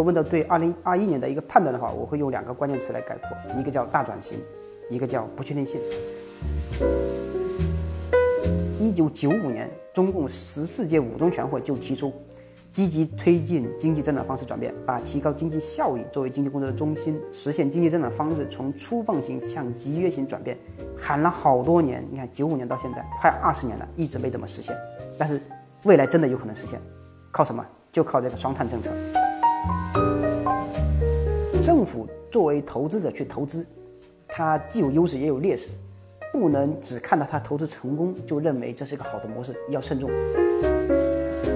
果问到对二零二一年的一个判断的话，我会用两个关键词来概括，一个叫大转型，一个叫不确定性。一九九五年，中共十四届五中全会就提出，积极推进经济增长方式转变，把提高经济效益作为经济工作的中心，实现经济增长方式从粗放型向集约型转变，喊了好多年。你看，九五年到现在快二十年了，一直没怎么实现。但是未来真的有可能实现，靠什么？就靠这个双碳政策。政府作为投资者去投资，它既有优势也有劣势。不能只看到它投资成功就认为这是一个好的模式，要慎重。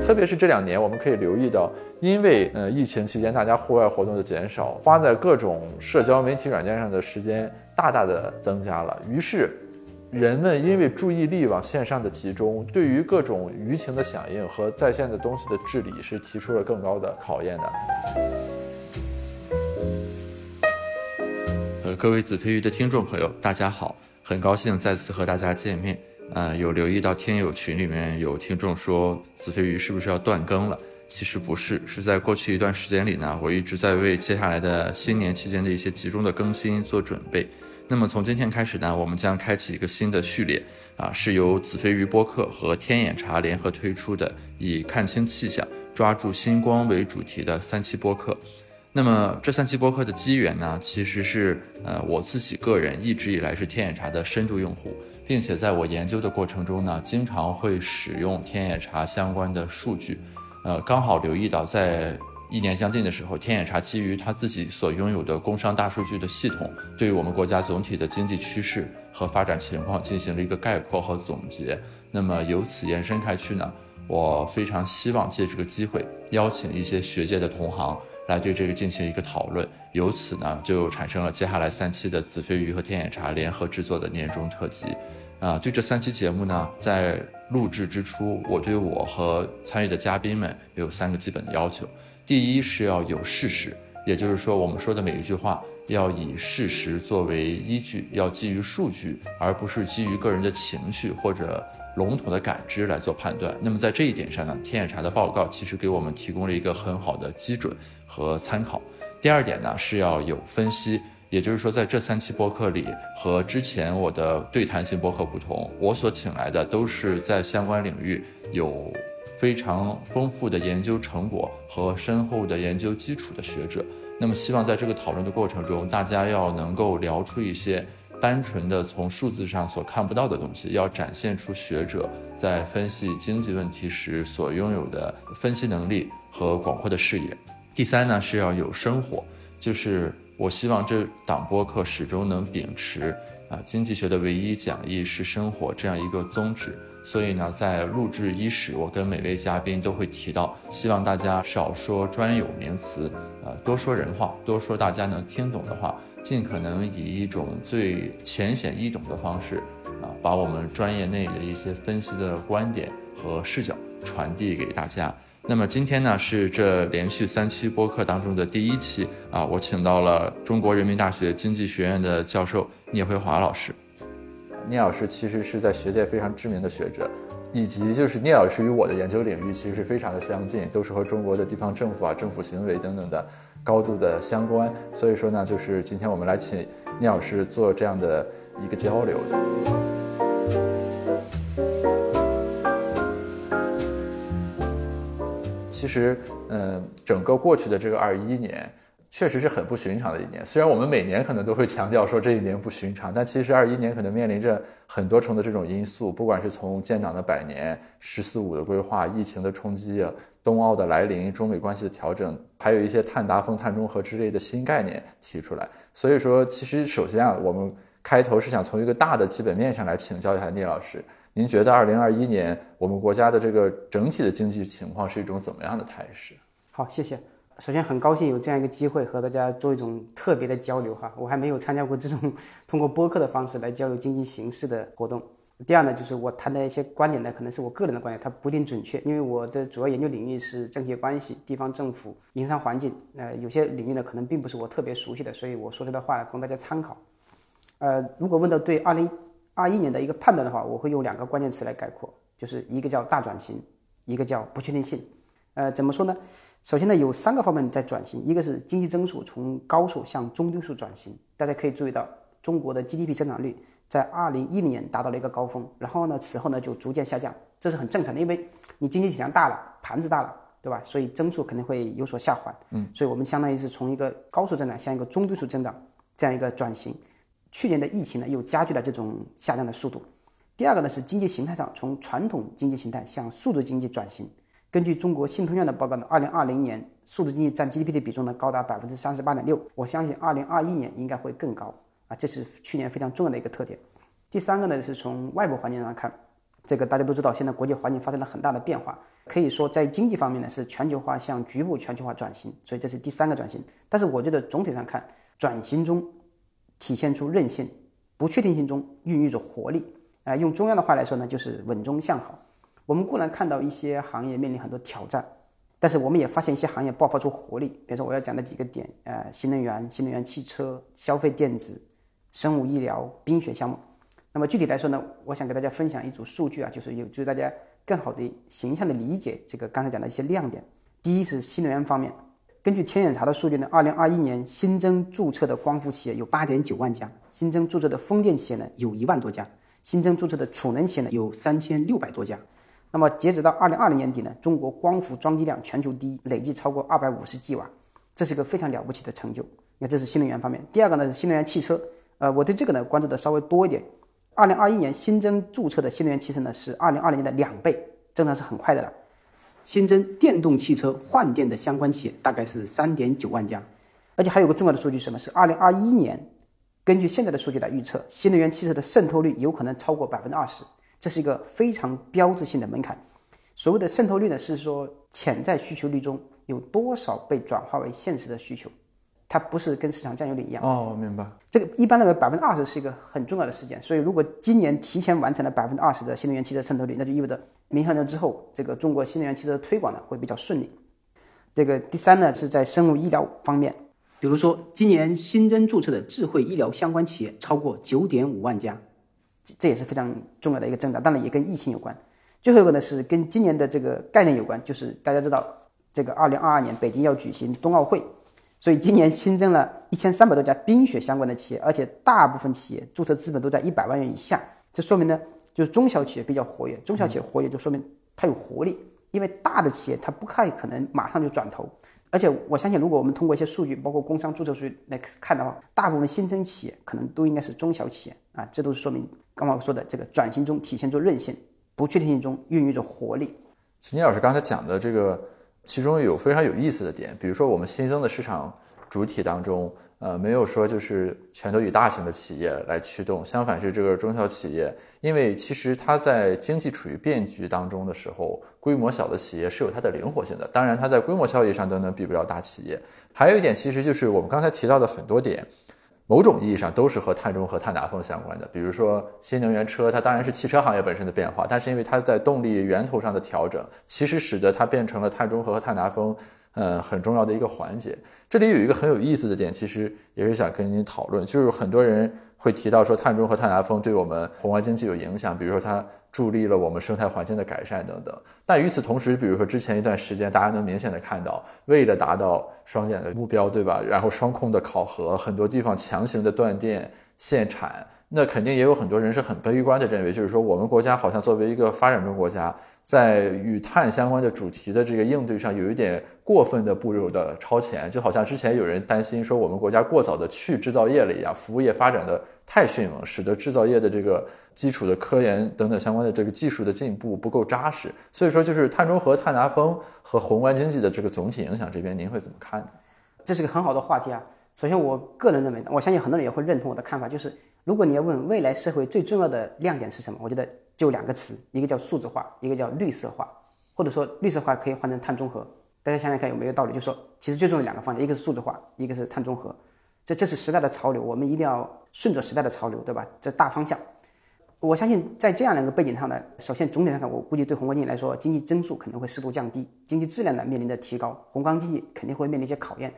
特别是这两年，我们可以留意到，因为呃疫情期间大家户外活动的减少，花在各种社交媒体软件上的时间大大的增加了。于是，人们因为注意力往线上的集中，对于各种舆情的响应和在线的东西的治理是提出了更高的考验的。呃，各位子非鱼的听众朋友，大家好。很高兴再次和大家见面，呃，有留意到听友群里面有听众说子飞鱼是不是要断更了？其实不是，是在过去一段时间里呢，我一直在为接下来的新年期间的一些集中的更新做准备。那么从今天开始呢，我们将开启一个新的序列，啊，是由子飞鱼播客和天眼查联合推出的，以看清气象、抓住星光为主题的三期播客。那么这三期播客的机缘呢，其实是呃我自己个人一直以来是天眼查的深度用户，并且在我研究的过程中呢，经常会使用天眼查相关的数据，呃，刚好留意到在一年将近的时候，天眼查基于他自己所拥有的工商大数据的系统，对于我们国家总体的经济趋势和发展情况进行了一个概括和总结。那么由此延伸开去呢，我非常希望借这个机会邀请一些学界的同行。来对这个进行一个讨论，由此呢就产生了接下来三期的子非鱼和天眼查联合制作的年终特辑。啊，对这三期节目呢，在录制之初，我对我和参与的嘉宾们有三个基本的要求：第一是要有事实，也就是说我们说的每一句话要以事实作为依据，要基于数据，而不是基于个人的情绪或者。笼统的感知来做判断，那么在这一点上呢，天眼查的报告其实给我们提供了一个很好的基准和参考。第二点呢是要有分析，也就是说在这三期播客里和之前我的对谈型播客不同，我所请来的都是在相关领域有非常丰富的研究成果和深厚的研究基础的学者。那么希望在这个讨论的过程中，大家要能够聊出一些。单纯的从数字上所看不到的东西，要展现出学者在分析经济问题时所拥有的分析能力和广阔的视野。第三呢，是要有生活，就是我希望这档播客始终能秉持啊，经济学的唯一讲义是生活这样一个宗旨。所以呢，在录制伊始，我跟每位嘉宾都会提到，希望大家少说专有名词，呃，多说人话，多说大家能听懂的话。尽可能以一种最浅显易懂的方式，啊，把我们专业内的一些分析的观点和视角传递给大家。那么今天呢，是这连续三期播客当中的第一期啊，我请到了中国人民大学经济学院的教授聂辉华老师。聂老师其实是在学界非常知名的学者，以及就是聂老师与我的研究领域其实是非常的相近，都是和中国的地方政府啊、政府行为等等的。高度的相关，所以说呢，就是今天我们来请聂老师做这样的一个交流。其实，嗯，整个过去的这个二一年。确实是很不寻常的一年，虽然我们每年可能都会强调说这一年不寻常，但其实二一年可能面临着很多重的这种因素，不管是从建党的百年、十四五的规划、疫情的冲击、冬奥的来临、中美关系的调整，还有一些碳达峰、碳中和之类的新概念提出来。所以说，其实首先啊，我们开头是想从一个大的基本面上来请教一下聂老师，您觉得二零二一年我们国家的这个整体的经济情况是一种怎么样的态势？好，谢谢。首先很高兴有这样一个机会和大家做一种特别的交流哈，我还没有参加过这种 通过播客的方式来交流经济形势的活动。第二呢，就是我谈的一些观点呢，可能是我个人的观点，它不一定准确，因为我的主要研究领域是政协关系、地方政府、营商环境，呃，有些领域呢可能并不是我特别熟悉的，所以我说这段话供大家参考。呃，如果问到对二零二一年的一个判断的话，我会用两个关键词来概括，就是一个叫大转型，一个叫不确定性。呃，怎么说呢？首先呢，有三个方面在转型，一个是经济增速从高速向中低速转型。大家可以注意到，中国的 GDP 增长率在二零一零年达到了一个高峰，然后呢，此后呢就逐渐下降，这是很正常的，因为你经济体量大了，盘子大了，对吧？所以增速肯定会有所下滑。嗯，所以我们相当于是从一个高速增长向一个中低速增长这样一个转型。去年的疫情呢，又加剧了这种下降的速度。第二个呢是经济形态上从传统经济形态向数字经济转型。根据中国信通院的报告呢，二零二零年数字经济占 GDP 的比重呢高达百分之三十八点六，我相信二零二一年应该会更高啊，这是去年非常重要的一个特点。第三个呢是从外部环境上看，这个大家都知道，现在国际环境发生了很大的变化，可以说在经济方面呢是全球化向局部全球化转型，所以这是第三个转型。但是我觉得总体上看，转型中体现出韧性，不确定性中孕育着活力。啊，用中央的话来说呢，就是稳中向好。我们固然看到一些行业面临很多挑战，但是我们也发现一些行业爆发出活力。比如说我要讲的几个点，呃，新能源、新能源汽车、消费电子、生物医疗、冰雪项目。那么具体来说呢，我想给大家分享一组数据啊，就是有助于大家更好的形象的理解这个刚才讲的一些亮点。第一是新能源方面，根据天眼查的数据呢，二零二一年新增注册的光伏企业有八点九万家，新增注册的风电企业呢有一万多家，新增注册的储能企业呢有三千六百多家。那么截止到二零二零年底呢，中国光伏装机量全球第一，累计超过二百五十 G 瓦，这是一个非常了不起的成就。那这是新能源方面。第二个呢是新能源汽车，呃，我对这个呢关注的稍微多一点。二零二一年新增注册的新能源汽车呢是二零二零年的两倍，增长是很快的了。新增电动汽车换电的相关企业大概是三点九万家，而且还有个重要的数据什么？是二零二一年，根据现在的数据来预测，新能源汽车的渗透率有可能超过百分之二十。这是一个非常标志性的门槛。所谓的渗透率呢，是说潜在需求率中有多少被转化为现实的需求，它不是跟市场占有率一样。哦，明白。这个一般认为百分之二十是一个很重要的事件。所以，如果今年提前完成了百分之二十的新能源汽车渗透率，那就意味着明年之后，这个中国新能源汽车的推广呢会比较顺利。这个第三呢，是在生物医疗方面，比如说今年新增注册的智慧医疗相关企业超过九点五万家。这也是非常重要的一个增长，当然也跟疫情有关。最后一个呢是跟今年的这个概念有关，就是大家知道这个二零二二年北京要举行冬奥会，所以今年新增了一千三百多家冰雪相关的企业，而且大部分企业注册资本都在一百万元以下。这说明呢，就是中小企业比较活跃，中小企业活跃就说明它有活力，因为大的企业它不太可能马上就转头。而且我相信，如果我们通过一些数据，包括工商注册数据来看的话，大部分新增企业可能都应该是中小企业啊，这都是说明刚刚我说的这个转型中体现出韧性，不确定性中孕育着活力。秦老师刚才讲的这个，其中有非常有意思的点，比如说我们新增的市场主体当中。呃，没有说就是全都以大型的企业来驱动，相反是这个中小企业，因为其实它在经济处于变局当中的时候，规模小的企业是有它的灵活性的。当然，它在规模效益上等等比不了大企业。还有一点，其实就是我们刚才提到的很多点，某种意义上都是和碳中和、碳达峰相关的。比如说新能源车，它当然是汽车行业本身的变化，但是因为它在动力源头上的调整，其实使得它变成了碳中和和碳达峰。嗯，很重要的一个环节。这里有一个很有意思的点，其实也是想跟您讨论，就是很多人会提到说碳中和、碳达峰对我们宏观经济有影响，比如说它助力了我们生态环境的改善等等。但与此同时，比如说之前一段时间，大家能明显的看到，为了达到双减的目标，对吧？然后双控的考核，很多地方强行的断电限产。那肯定也有很多人是很悲观的，认为就是说，我们国家好像作为一个发展中国家，在与碳相关的主题的这个应对上，有一点过分的步入的超前，就好像之前有人担心说，我们国家过早的去制造业了一样，服务业发展的太迅猛，使得制造业的这个基础的科研等等相关的这个技术的进步不够扎实。所以说，就是碳中和、碳达峰和宏观经济的这个总体影响这边，您会怎么看呢？这是个很好的话题啊。首先，我个人认为，我相信很多人也会认同我的看法，就是。如果你要问未来社会最重要的亮点是什么，我觉得就两个词，一个叫数字化，一个叫绿色化，或者说绿色化可以换成碳中和。大家想想看有没有道理？就是说其实最重要两个方向，一个是数字化，一个是碳中和。这这是时代的潮流，我们一定要顺着时代的潮流，对吧？这大方向。我相信在这样两个背景上呢，首先总体上看，我估计对宏观经济来说，经济增速可能会适度降低，经济质量呢面临着提高，宏观经济肯定会面临一些考验。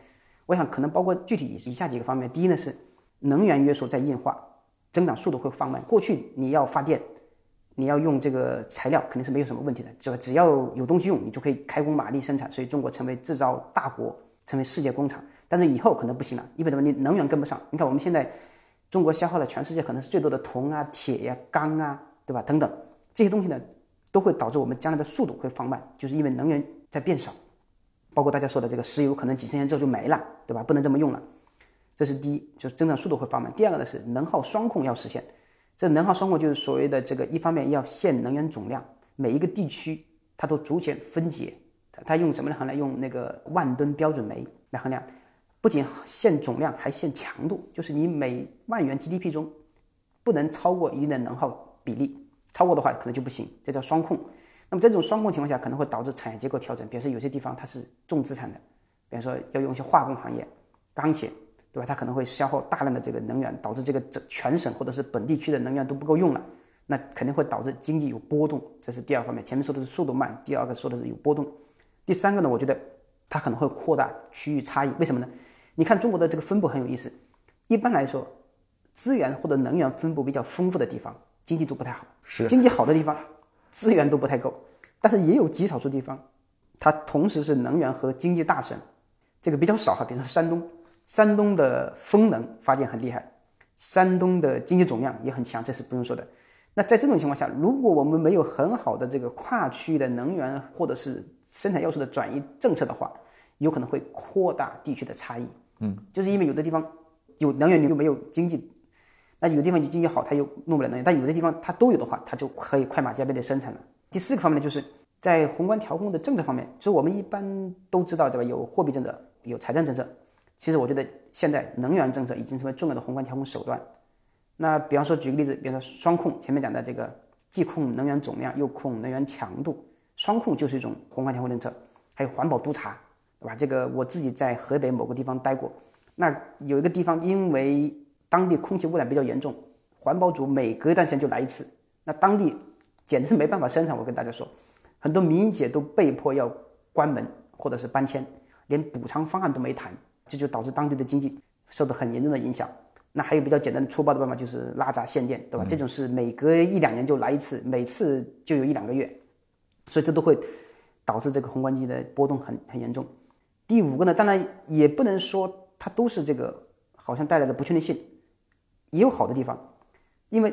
我想可能包括具体以下几个方面，第一呢是能源约束在硬化。增长速度会放慢。过去你要发电，你要用这个材料肯定是没有什么问题的，只只要有东西用，你就可以开工马力生产，所以中国成为制造大国，成为世界工厂。但是以后可能不行了，因为什么？你能源跟不上。你看我们现在中国消耗了全世界可能是最多的铜啊、铁呀、钢啊，对吧？等等这些东西呢，都会导致我们将来的速度会放慢，就是因为能源在变少。包括大家说的这个石油，可能几十年之后就没了，对吧？不能这么用了。这是第一，就是增长速度会放慢。第二个呢是能耗双控要实现。这能耗双控就是所谓的这个，一方面要限能源总量，每一个地区它都逐渐分解。它用什么来衡量？用那个万吨标准煤来衡量。不仅限总量，还限强度，就是你每万元 GDP 中不能超过一定的能耗比例，超过的话可能就不行。这叫双控。那么这种双控情况下，可能会导致产业结构调整。比如说有些地方它是重资产的，比如说要用一些化工行业、钢铁。对吧？它可能会消耗大量的这个能源，导致这个整全省或者是本地区的能源都不够用了，那肯定会导致经济有波动，这是第二方面。前面说的是速度慢，第二个说的是有波动。第三个呢，我觉得它可能会扩大区域差异。为什么呢？你看中国的这个分布很有意思。一般来说，资源或者能源分布比较丰富的地方，经济都不太好；是经济好的地方，资源都不太够。但是也有极少数地方，它同时是能源和经济大省，这个比较少哈。比如说山东。山东的风能发电很厉害，山东的经济总量也很强，这是不用说的。那在这种情况下，如果我们没有很好的这个跨区域的能源或者是生产要素的转移政策的话，有可能会扩大地区的差异。嗯，就是因为有的地方有能源，你又没有经济；那有的地方就经济好，它又弄不了能源；但有的地方它都有的话，它就可以快马加鞭的生产了。第四个方面呢，就是在宏观调控的政策方面，就是我们一般都知道，对吧？有货币政策，有财政政策。其实我觉得现在能源政策已经成为重要的宏观调控手段。那比方说举个例子，比方说双控，前面讲的这个既控能源总量又控能源强度，双控就是一种宏观调控政策。还有环保督查，对吧？这个我自己在河北某个地方待过，那有一个地方因为当地空气污染比较严重，环保组每隔一段时间就来一次，那当地简直没办法生产。我跟大家说，很多民营企业都被迫要关门或者是搬迁，连补偿方案都没谈。这就导致当地的经济受到很严重的影响。那还有比较简单的粗暴的办法，就是拉闸限电，对吧？这种是每隔一两年就来一次，每次就有一两个月，所以这都会导致这个宏观经济的波动很很严重。第五个呢，当然也不能说它都是这个好像带来的不确定性，也有好的地方，因为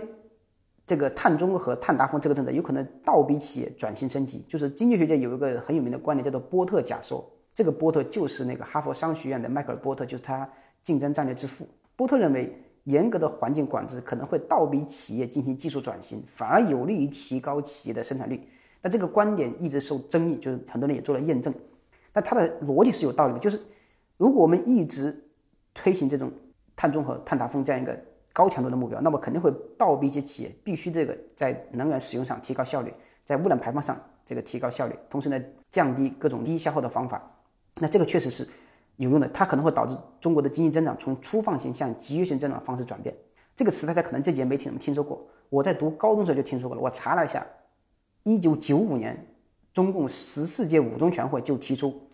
这个碳中和、碳达峰这个政策有可能倒逼企业转型升级。就是经济学界有一个很有名的观点，叫做波特假说。这个波特就是那个哈佛商学院的迈克尔·波特，就是他竞争战略之父。波特认为，严格的环境管制可能会倒逼企业进行技术转型，反而有利于提高企业的生产率。但这个观点一直受争议，就是很多人也做了验证。但他的逻辑是有道理的，就是如果我们一直推行这种碳中和、碳达峰这样一个高强度的目标，那么肯定会倒逼一些企业必须这个在能源使用上提高效率，在污染排放上这个提高效率，同时呢降低各种低消耗的方法。那这个确实是有用的，它可能会导致中国的经济增长从粗放型向集约型增长方式转变。这个词大家可能这几年媒体怎么听说过？我在读高中时候就听说过了。我查了一下，一九九五年，中共十四届五中全会就提出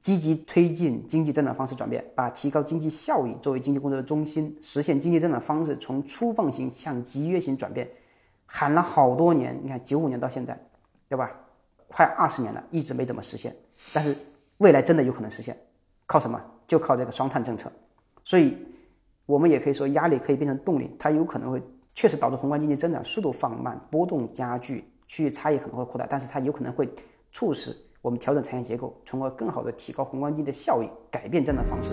积极推进经济增长方式转变，把提高经济效益作为经济工作的中心，实现经济增长方式从粗放型向集约型转变，喊了好多年。你看九五年到现在，对吧？快二十年了，一直没怎么实现。但是未来真的有可能实现，靠什么？就靠这个双碳政策。所以，我们也可以说，压力可以变成动力，它有可能会确实导致宏观经济增长速度放慢、波动加剧、区域差异可能会扩大，但是它有可能会促使我们调整产业结构，从而更好的提高宏观经济的效益，改变增长方式。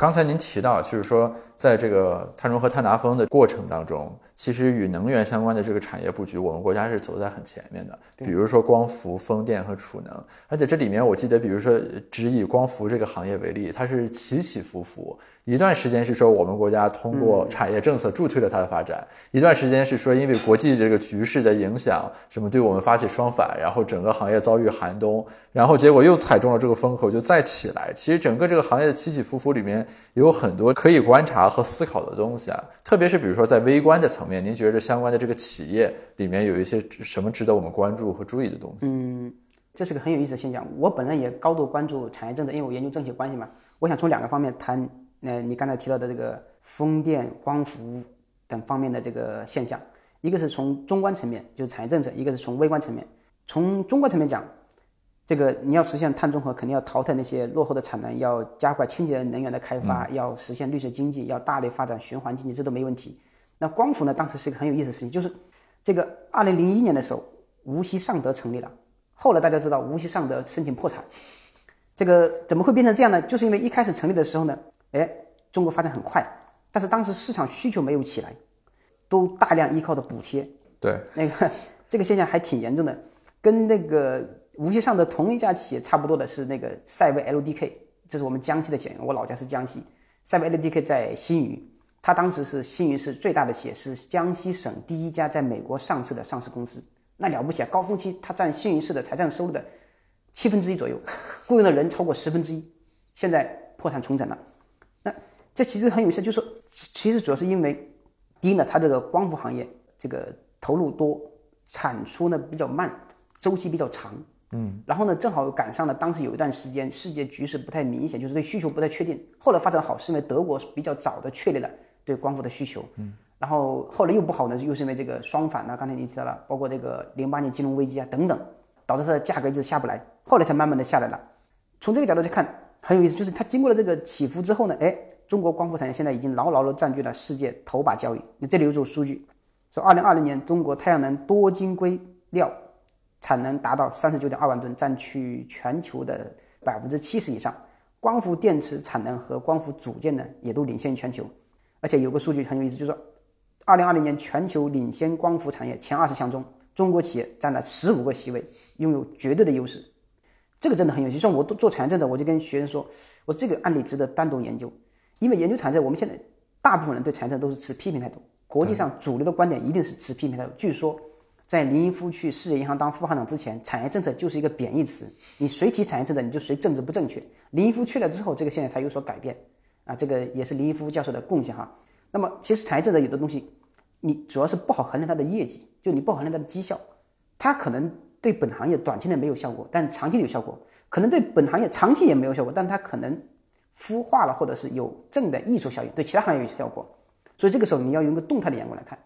刚才您提到，就是说，在这个碳中和、碳达峰的过程当中，其实与能源相关的这个产业布局，我们国家是走在很前面的。比如说光伏、风电和储能，而且这里面我记得，比如说只以光伏这个行业为例，它是起起伏伏。一段时间是说我们国家通过产业政策助推了它的发展，一段时间是说因为国际这个局势的影响，什么对我们发起双反，然后整个行业遭遇寒冬，然后结果又踩中了这个风口就再起来。其实整个这个行业的起起伏伏里面有很多可以观察和思考的东西啊，特别是比如说在微观的层面，您觉得相关的这个企业里面有一些什么值得我们关注和注意的东西？嗯，这是个很有意思的现象。我本人也高度关注产业政策，因为我研究政企关系嘛。我想从两个方面谈。那你刚才提到的这个风电、光伏、等方面的这个现象。一个是从中观层面，就是产业政策；一个是从微观层面。从中观层面讲，这个你要实现碳中和，肯定要淘汰那些落后的产能，要加快清洁能源的开发，要实现绿色经济，要大力发展循环经济，这都没问题。那光伏呢？当时是一个很有意思的事情，就是这个二零零一年的时候，无锡尚德成立了。后来大家知道，无锡尚德申请破产，这个怎么会变成这样呢？就是因为一开始成立的时候呢，哎，中国发展很快，但是当时市场需求没有起来。都大量依靠的补贴，对那个这个现象还挺严重的，跟那个无锡上的同一家企业差不多的是那个赛威 LDK，这是我们江西的企业，我老家是江西，赛威 LDK 在新余，它当时是新余市最大的企业，是江西省第一家在美国上市的上市公司，那了不起啊！高峰期它占新余市的财政收入的七分之一左右，雇佣的人超过十分之一，现在破产重整了，那这其实很有意思，就是说其实主要是因为。第一呢，它这个光伏行业这个投入多，产出呢比较慢，周期比较长，嗯，然后呢正好赶上了当时有一段时间世界局势不太明显，就是对需求不太确定。后来发展好是因为德国比较早的确立了对光伏的需求，嗯，然后后来又不好呢，又是因为这个双反呢，刚才您提到了，包括这个零八年金融危机啊等等，导致它的价格一直下不来，后来才慢慢的下来了。从这个角度去看很有意思，就是它经过了这个起伏之后呢，哎。中国光伏产业现在已经牢牢的占据了世界头把交椅。你这里有组数据，说二零二零年中国太阳能多晶硅料产能达到三十九点二万吨，占据全球的百分之七十以上。光伏电池产能和光伏组件呢，也都领先全球。而且有个数据很有意思，就是说二零二零年全球领先光伏产业前二十强中，中国企业占了十五个席位，拥有绝对的优势。这个真的很有趣。像我都做产业政策，我就跟学生说，我这个案例值得单独研究。因为研究产业，我们现在大部分人对产业都是持批评态度。国际上主流的观点一定是持批评态度。据说，在林毅夫去世界银行当副行长之前，产业政策就是一个贬义词。你谁提产业政策，你就谁政治不正确。林毅夫去了之后，这个现在才有所改变。啊，这个也是林毅夫教授的贡献哈。那么，其实产业政策有的东西，你主要是不好衡量它的业绩，就你不好衡量它的绩效。它可能对本行业短期内没有效果，但长期有效果。可能对本行业长期也没有效果，但它可能。孵化了，或者是有正的艺术效应，对其他行业有效果，所以这个时候你要用个动态的眼光来看。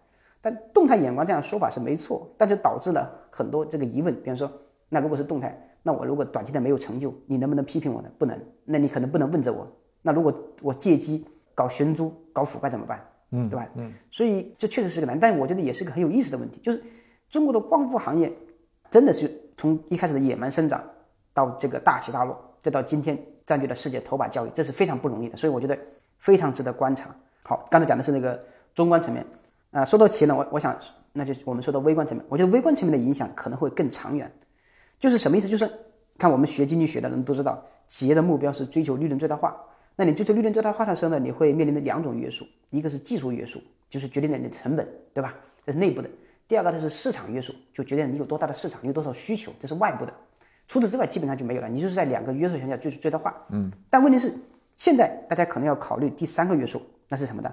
但动态眼光这样说法是没错，但就导致了很多这个疑问。比方说，那如果是动态，那我如果短期内没有成就，你能不能批评我呢？不能。那你可能不能问着我。那如果我借机搞寻租、搞腐败怎么办？嗯，对吧？嗯。所以这确实是个难，但我觉得也是个很有意思的问题，就是中国的光伏行业真的是从一开始的野蛮生长到这个大起大落，再到今天。占据了世界头把交椅，这是非常不容易的，所以我觉得非常值得观察。好，刚才讲的是那个中观层面，啊，说到企业呢，我我想那就我们说到微观层面，我觉得微观层面的影响可能会更长远。就是什么意思？就是看我们学经济学的人都知道，企业的目标是追求利润最大化。那你追求利润最大化的时候呢，你会面临的两种约束，一个是技术约束，就是决定了你的成本，对吧？这是内部的；第二个呢是市场约束，就决定你有多大的市场，你有多少需求，这是外部的。除此之外，基本上就没有了。你就是在两个约束下追最大化。嗯，但问题是，现在大家可能要考虑第三个约束，那是什么呢？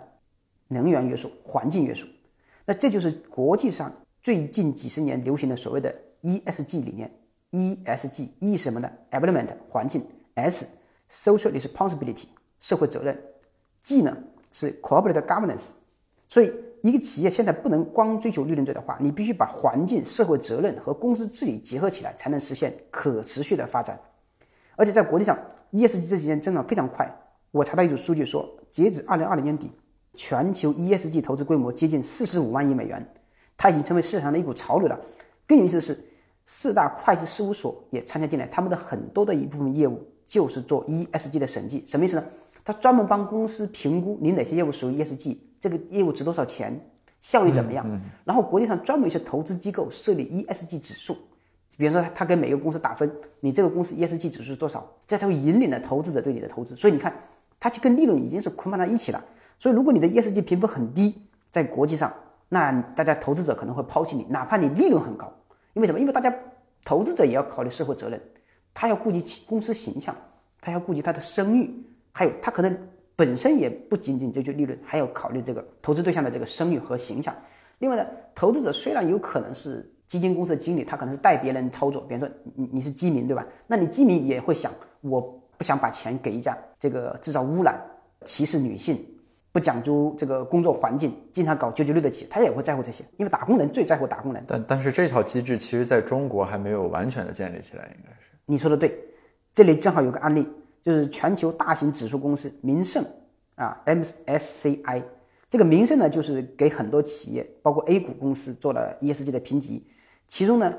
能源约束、环境约束。那这就是国际上最近几十年流行的所谓的 ESG 理念。ESG，E 是什么呢？Environment 环境，S，Social Responsibility 社会责任，G 呢是 Corporate Governance。所以。一个企业现在不能光追求利润最大化，你必须把环境、社会责任和公司治理结合起来，才能实现可持续的发展。而且在国际上，ESG 这几年增长非常快。我查到一组数据说，截止二零二零年底，全球 ESG 投资规模接近四十五万亿美元，它已经成为市场上的一股潮流了。更有意思的是，四大会计事务所也参加进来，他们的很多的一部分业务就是做 ESG 的审计。什么意思呢？他专门帮公司评估你哪些业务属于 ESG。这个业务值多少钱？效益怎么样？然后国际上专门一些投资机构设立 ESG 指数，比如说他他给每个公司打分，你这个公司 ESG 指数是多少？这才会引领了投资者对你的投资。所以你看，它就跟利润已经是捆绑在一起了。所以如果你的 ESG 评分很低，在国际上，那大家投资者可能会抛弃你，哪怕你利润很高。因为什么？因为大家投资者也要考虑社会责任，他要顾及其公司形象，他要顾及他的声誉，还有他可能。本身也不仅仅追求利润，还要考虑这个投资对象的这个声誉和形象。另外呢，投资者虽然有可能是基金公司的经理，他可能是带别人操作，比如说你你是基民对吧？那你基民也会想，我不想把钱给一家这个制造污染、歧视女性、不讲究这个工作环境，经常搞九九六的企业，他也会在乎这些，因为打工人最在乎打工人。但但是这套机制其实在中国还没有完全的建立起来，应该是。你说的对，这里正好有个案例，就是全球大型指数公司民盛啊，MSCI，这个民盛呢，就是给很多企业，包括 A 股公司做了 ESG 的评级，其中呢，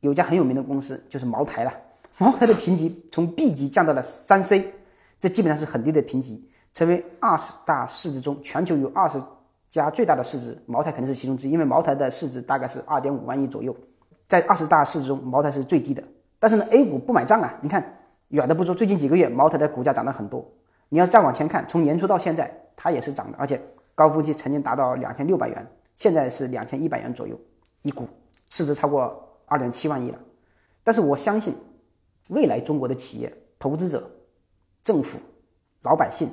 有家很有名的公司就是茅台了，茅台的评级从 B 级降到了三 C，这基本上是很低的评级，成为二十大市值中全球有二十家最大的市值，茅台肯定是其中之一，因为茅台的市值大概是二点五万亿左右，在二十大市值中，茅台是最低的。但是呢，A 股不买账啊！你看，远的不说，最近几个月茅台的股价涨得很多。你要再往前看，从年初到现在，它也是涨的，而且高峰期曾经达到两千六百元，现在是两千一百元左右一股，市值超过二点七万亿了。但是我相信，未来中国的企业、投资者、政府、老百姓，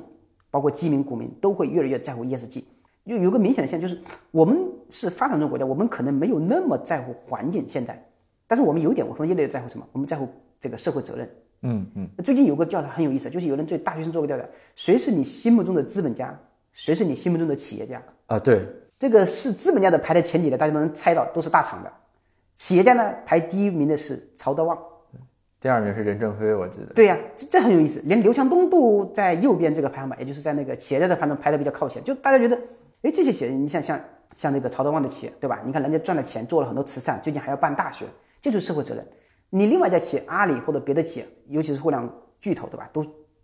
包括基民、股民，都会越来越在乎 ESG。就有个明显的现象，就是我们是发展中国家，我们可能没有那么在乎环境，现在。但是我们有一点，我说越来越在乎什么？我们在乎这个社会责任。嗯嗯。最近有个调查很有意思，就是有人对大学生做个调查：谁是你心目中的资本家？谁是你心目中的企业家？啊，对，这个是资本家的排在前几的，大家都能猜到，都是大厂的。企业家呢，排第一名的是曹德旺，第二名是任正非，我记得。对呀，这这很有意思，连刘强东都在右边这个排行榜，也就是在那个企业家这排行排的比较靠前。就大家觉得，哎，这些企业，你像像像那个曹德旺的企业，对吧？你看人家赚了钱，做了很多慈善，最近还要办大学。这就是社会责任。你另外一家企业阿里或者别的企业，尤其是互联网巨头，对吧？都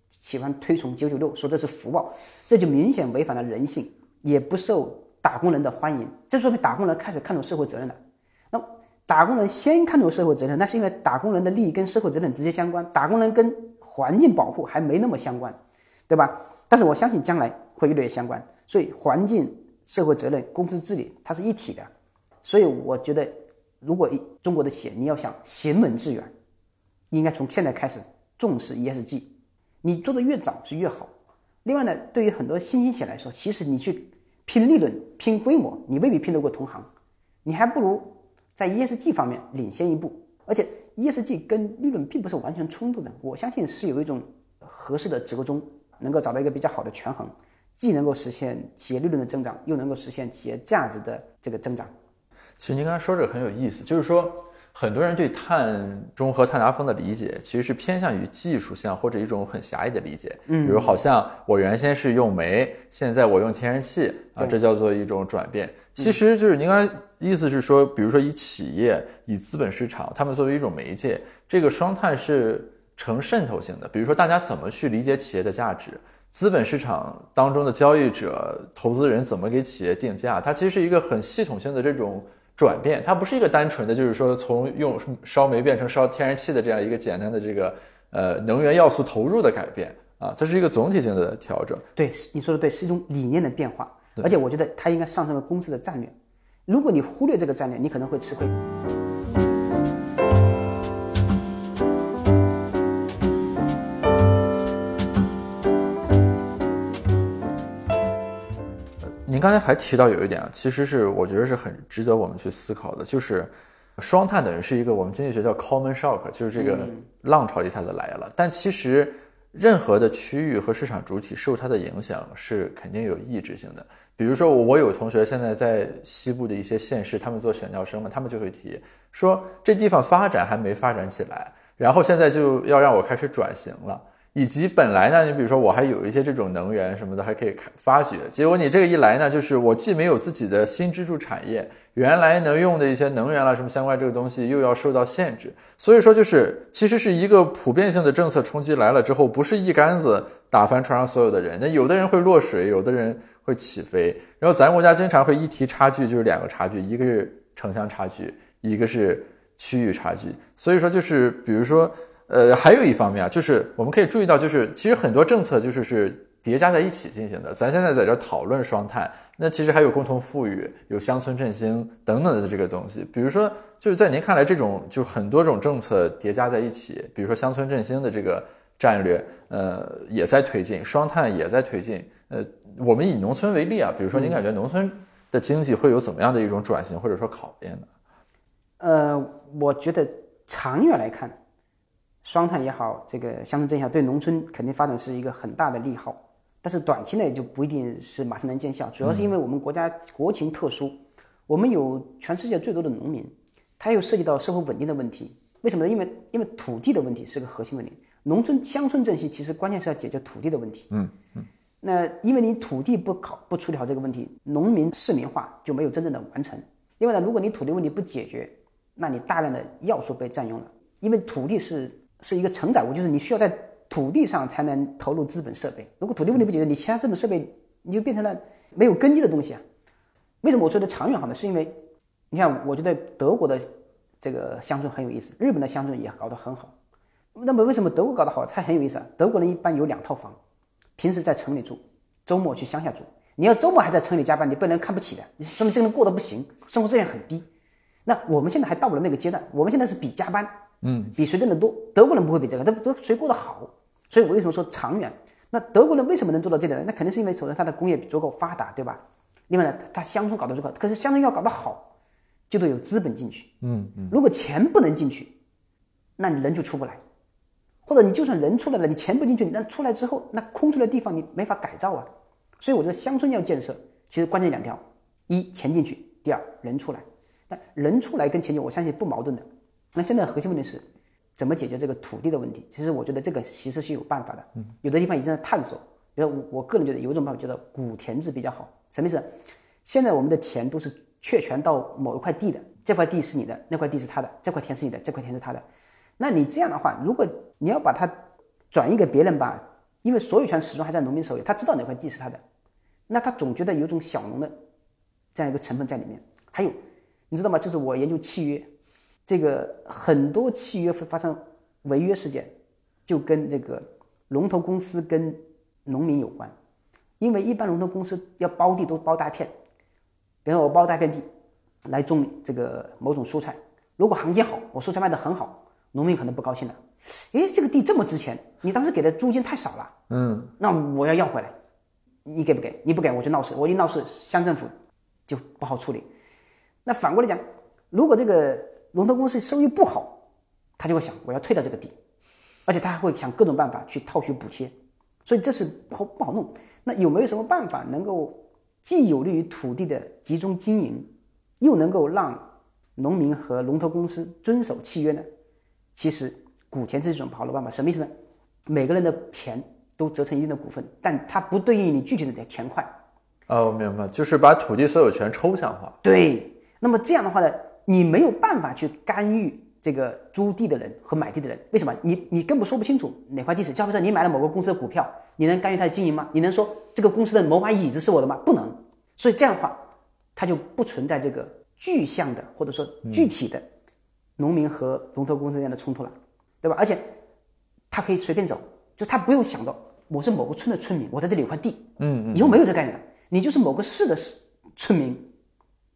喜欢推崇九九六，说这是福报，这就明显违反了人性，也不受打工人的欢迎。这说明打工人开始看重社会责任了。打工人先看重社会责任，那是因为打工人的利益跟社会责任直接相关，打工人跟环境保护还没那么相关，对吧？但是我相信将来会越来越相关。所以环境、社会责任、公司治理，它是一体的。所以我觉得。如果一中国的企业你要想行稳致远，应该从现在开始重视 ESG，你做的越早是越好。另外呢，对于很多新兴企业来说，其实你去拼利润、拼规模，你未必拼得过同行，你还不如在 ESG 方面领先一步。而且 ESG 跟利润并不是完全冲突的，我相信是有一种合适的折中，能够找到一个比较好的权衡，既能够实现企业利润的增长，又能够实现企业价值的这个增长。其实您刚才说这个很有意思，就是说很多人对碳中和、碳达峰的理解，其实是偏向于技术性或者一种很狭义的理解。嗯，比如好像我原先是用煤，现在我用天然气啊，这叫做一种转变。其实就是您刚才意思是说，比如说以企业、以资本市场，他们作为一种媒介，这个双碳是呈渗透性的。比如说大家怎么去理解企业的价值？资本市场当中的交易者、投资人怎么给企业定价？它其实是一个很系统性的这种。转变，它不是一个单纯的，就是说从用烧煤变成烧天然气的这样一个简单的这个呃能源要素投入的改变啊，这是一个总体性的调整。对，你说的对，是一种理念的变化，而且我觉得它应该上升为公司的战略。如果你忽略这个战略，你可能会吃亏。刚才还提到有一点啊，其实是我觉得是很值得我们去思考的，就是双碳等于是一个我们经济学叫 common shock，就是这个浪潮一下子来了。但其实任何的区域和市场主体受它的影响是肯定有抑制性的。比如说我有同学现在在西部的一些县市，他们做选调生嘛，他们就会提说这地方发展还没发展起来，然后现在就要让我开始转型了。以及本来呢，你比如说我还有一些这种能源什么的还可以发掘，结果你这个一来呢，就是我既没有自己的新支柱产业，原来能用的一些能源啦什么相关这个东西又要受到限制，所以说就是其实是一个普遍性的政策冲击来了之后，不是一竿子打翻船上所有的人，那有的人会落水，有的人会起飞，然后咱国家经常会一提差距就是两个差距，一个是城乡差距，一个是区域差距，所以说就是比如说。呃，还有一方面啊，就是我们可以注意到，就是其实很多政策就是是叠加在一起进行的。咱现在在这讨论双碳，那其实还有共同富裕、有乡村振兴等等的这个东西。比如说，就是在您看来，这种就很多种政策叠加在一起，比如说乡村振兴的这个战略，呃，也在推进，双碳也在推进。呃，我们以农村为例啊，比如说您感觉农村的经济会有怎么样的一种转型或者说考验呢？呃，我觉得长远来看。双碳也好，这个乡村振兴对农村肯定发展是一个很大的利好。但是短期内就不一定是马上能见效，主要是因为我们国家国情特殊，我们有全世界最多的农民，它又涉及到社会稳定的问题。为什么呢？因为因为土地的问题是个核心问题。农村乡村振兴其实关键是要解决土地的问题。嗯嗯。那因为你土地不考不处理好这个问题，农民市民化就没有真正的完成。另外呢，如果你土地问题不解决，那你大量的要素被占用了。因为土地是是一个承载物，就是你需要在土地上才能投入资本设备。如果土地问题不解决，你其他资本设备你就变成了没有根基的东西啊。为什么我说的长远好呢？是因为你看，我觉得德国的这个乡村很有意思，日本的乡村也搞得很好。那么为什么德国搞得好？它很有意思啊。德国人一般有两套房，平时在城里住，周末去乡下住。你要周末还在城里加班，你被人看不起的，你说明这个人过得不行，生活质量很低。那我们现在还到不了那个阶段，我们现在是比加班。嗯，比谁挣的多？德国人不会比这个，他德谁过得好？所以我为什么说长远？那德国人为什么能做到这点呢？那肯定是因为首先他的工业足够发达，对吧？另外呢，他乡村搞得足够，可是乡村要搞得好，就得有资本进去。嗯嗯，如果钱不能进去，那你人就出不来，或者你就算人出来了，你钱不进去，那出来之后，那空出来的地方你没法改造啊。所以我觉得乡村要建设，其实关键两条：一钱进去，第二人出来。那人出来跟钱进，我相信不矛盾的。那现在核心问题是，怎么解决这个土地的问题？其实我觉得这个其实是有办法的。嗯，有的地方已经在探索。比如我我个人觉得有一种办法叫做古田制比较好。什么意思？现在我们的田都是确权到某一块地的，这块地是你的，那块地是他的，这块田是你的，这块田是他的。那你这样的话，如果你要把它转移给别人吧，因为所有权始终还在农民手里，他知道哪块地是他的，那他总觉得有种小农的这样一个成分在里面。还有，你知道吗？就是我研究契约。这个很多契约会发生违约事件，就跟这个龙头公司跟农民有关，因为一般龙头公司要包地都包大片，比如说我包大片地来种这个某种蔬菜，如果行情好，我蔬菜卖的很好，农民可能不高兴了，诶，这个地这么值钱，你当时给的租金太少了，嗯，那我要要回来，你给不给？你不给我就闹事，我一闹事，乡政府就不好处理。那反过来讲，如果这个龙头公司收益不好，他就会想我要退掉这个地，而且他还会想各种办法去套取补贴，所以这是不好不好弄。那有没有什么办法能够既有利于土地的集中经营，又能够让农民和龙头公司遵守契约呢？其实股田是一种好的办法，什么意思呢？每个人的田都折成一定的股份，但它不对应你具体的田块。哦，我明白，就是把土地所有权抽象化。对，那么这样的话呢？你没有办法去干预这个租地的人和买地的人，为什么？你你根本说不清楚哪块地是。假如说你买了某个公司的股票，你能干预它的经营吗？你能说这个公司的某把椅子是我的吗？不能。所以这样的话，它就不存在这个具象的或者说具体的农民和龙头公司之间的冲突了，对吧？而且他可以随便走，就他不用想到我是某个村的村民，我在这里有块地，嗯嗯，以后没有这概念了，你就是某个市的市村民，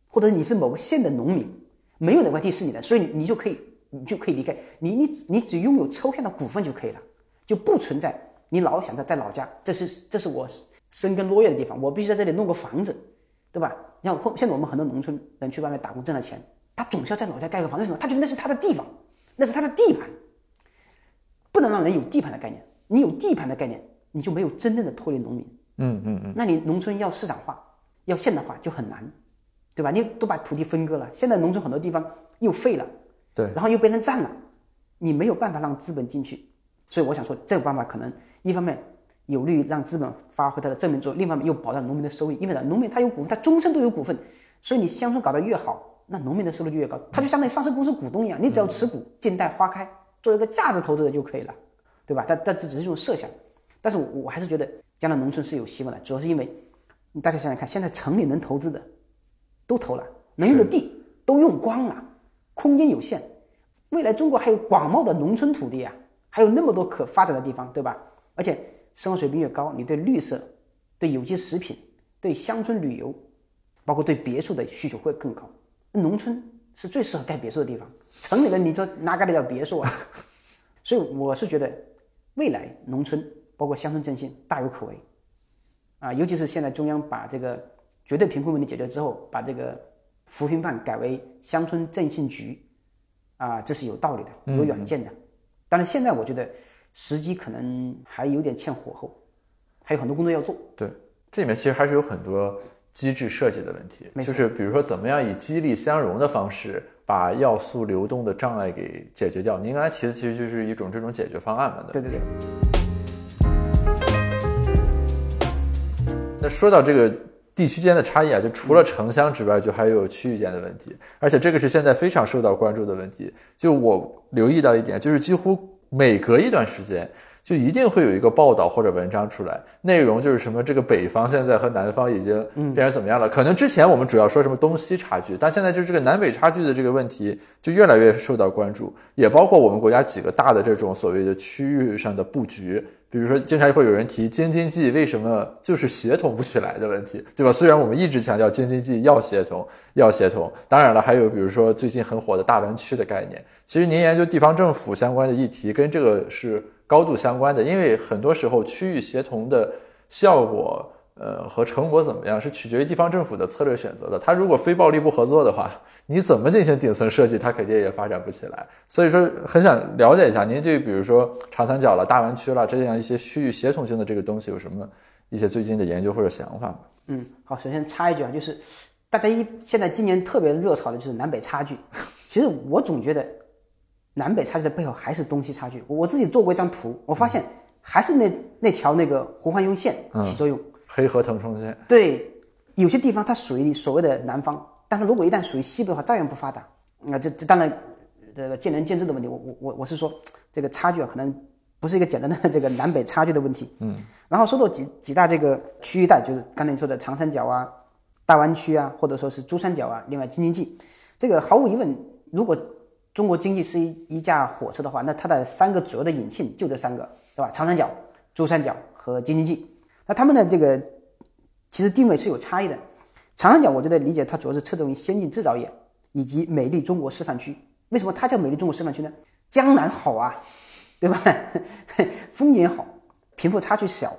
或者你是某个县的农民。没有哪块地是你的，所以你就可以，你就可以离开。你你你只拥有抽象的股份就可以了，就不存在你老想着在老家，这是这是我生根落叶的地方，我必须在这里弄个房子，对吧？你像现在我们很多农村人去外面打工挣了钱，他总是要在老家盖个房，为什么？他觉得那是他的地方，那是他的地盘，不能让人有地盘的概念。你有地盘的概念，你就没有真正的脱离农民。嗯嗯嗯。那你农村要市场化，要现代化就很难。对吧？你都把土地分割了，现在农村很多地方又废了，对，然后又被人占了，你没有办法让资本进去，所以我想说，这个办法可能一方面有利于让资本发挥它的正面作用，另一方面又保障农民的收益。因为呢，农民他有股份，他终身都有股份，所以你乡村搞得越好，那农民的收入就越高，他就相当于上市公司股东一样，你只要持股，静待花开，做一个价值投资者就可以了，对吧？但但这只是一种设想，但是我还是觉得将来农村是有希望的，主要是因为大家想想看，现在城里能投资的。都投了，能用的地都用光了，空间有限。未来中国还有广袤的农村土地啊，还有那么多可发展的地方，对吧？而且生活水平越高，你对绿色、对有机食品、对乡村旅游，包括对别墅的需求会更高。农村是最适合盖别墅的地方，城里的你说哪盖得了别墅啊？所以我是觉得，未来农村包括乡村振兴大有可为啊，尤其是现在中央把这个。绝对贫困问题解决之后，把这个扶贫办改为乡村振兴局，啊，这是有道理的，有远见的。但是现在我觉得时机可能还有点欠火候，还有很多工作要做。对，这里面其实还是有很多机制设计的问题，就是比如说怎么样以激励相融的方式把要素流动的障碍给解决掉。您刚才提的其实就是一种这种解决方案嘛，对对对，那说到这个地区间的差异啊，就除了城乡之外，就还有区域间的问题，而且这个是现在非常受到关注的问题。就我留意到一点，就是几乎每隔一段时间，就一定会有一个报道或者文章出来，内容就是什么这个北方现在和南方已经变成怎么样了？可能之前我们主要说什么东西差距，但现在就是这个南北差距的这个问题就越来越受到关注，也包括我们国家几个大的这种所谓的区域上的布局。比如说，经常会有人提京津冀为什么就是协同不起来的问题，对吧？虽然我们一直强调京津冀要协同，要协同。当然了，还有比如说最近很火的大湾区的概念，其实您研究地方政府相关的议题，跟这个是高度相关的，因为很多时候区域协同的效果，呃和成果怎么样，是取决于地方政府的策略选择的。它如果非暴力不合作的话，你怎么进行顶层设计，它肯定也发展不起来。所以说，很想了解一下您对比如说长三角了、大湾区了这样一些区域协同性的这个东西有什么一些最近的研究或者想法吗？嗯，好，首先插一句啊，就是大家一现在今年特别热炒的就是南北差距。其实我总觉得南北差距的背后还是东西差距。我自己做过一张图，我发现还是那那条那个胡环庸线起作用。黑河腾冲线，对，有些地方它属于所谓的南方，但是如果一旦属于西部的话，照样不发达。那、这这当然，这个见仁见智的问题。我我我我是说，这个差距啊，可能不是一个简单的这个南北差距的问题。嗯。然后说到几几大这个区域带，就是刚才你说的长三角啊、大湾区啊，或者说是珠三角啊，另外京津冀，这个毫无疑问，如果中国经济是一一架火车的话，那它的三个主要的引擎就这三个，对吧？长三角、珠三角和京津冀。那他们的这个其实定位是有差异的。长三角我觉得理解它主要是侧重于先进制造业以及美丽中国示范区。为什么它叫美丽中国示范区呢？江南好啊，对吧？风景好，贫富差距小，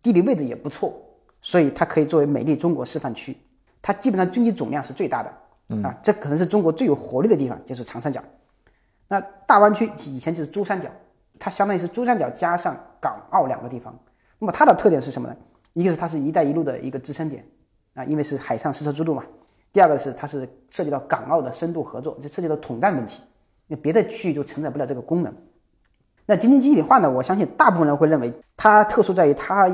地理位置也不错，所以它可以作为美丽中国示范区。它基本上经济总量是最大的，啊，这可能是中国最有活力的地方，就是长三角。那大湾区以前就是珠三角，它相当于是珠三角加上港澳两个地方。那么它的特点是什么呢？一个是它是一带一路的一个支撑点啊，因为是海上丝绸之路嘛。第二个是它是涉及到港澳的深度合作，这涉及到统战问题，那别的区域就承载不了这个功能。那京津冀一体化呢？我相信大部分人会认为它特殊在于它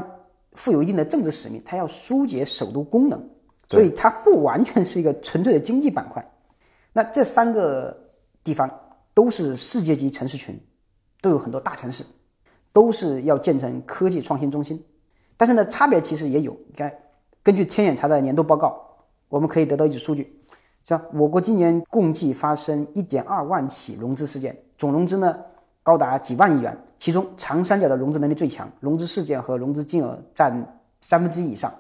负有一定的政治使命，它要疏解首都功能，所以它不完全是一个纯粹的经济板块。那这三个地方都是世界级城市群，都有很多大城市，都是要建成科技创新中心。但是呢，差别其实也有。你看，根据天眼查的年度报告，我们可以得到一组数据，像我国今年共计发生一点二万起融资事件，总融资呢高达几万亿元，其中长三角的融资能力最强，融资事件和融资金额占三分之一以上。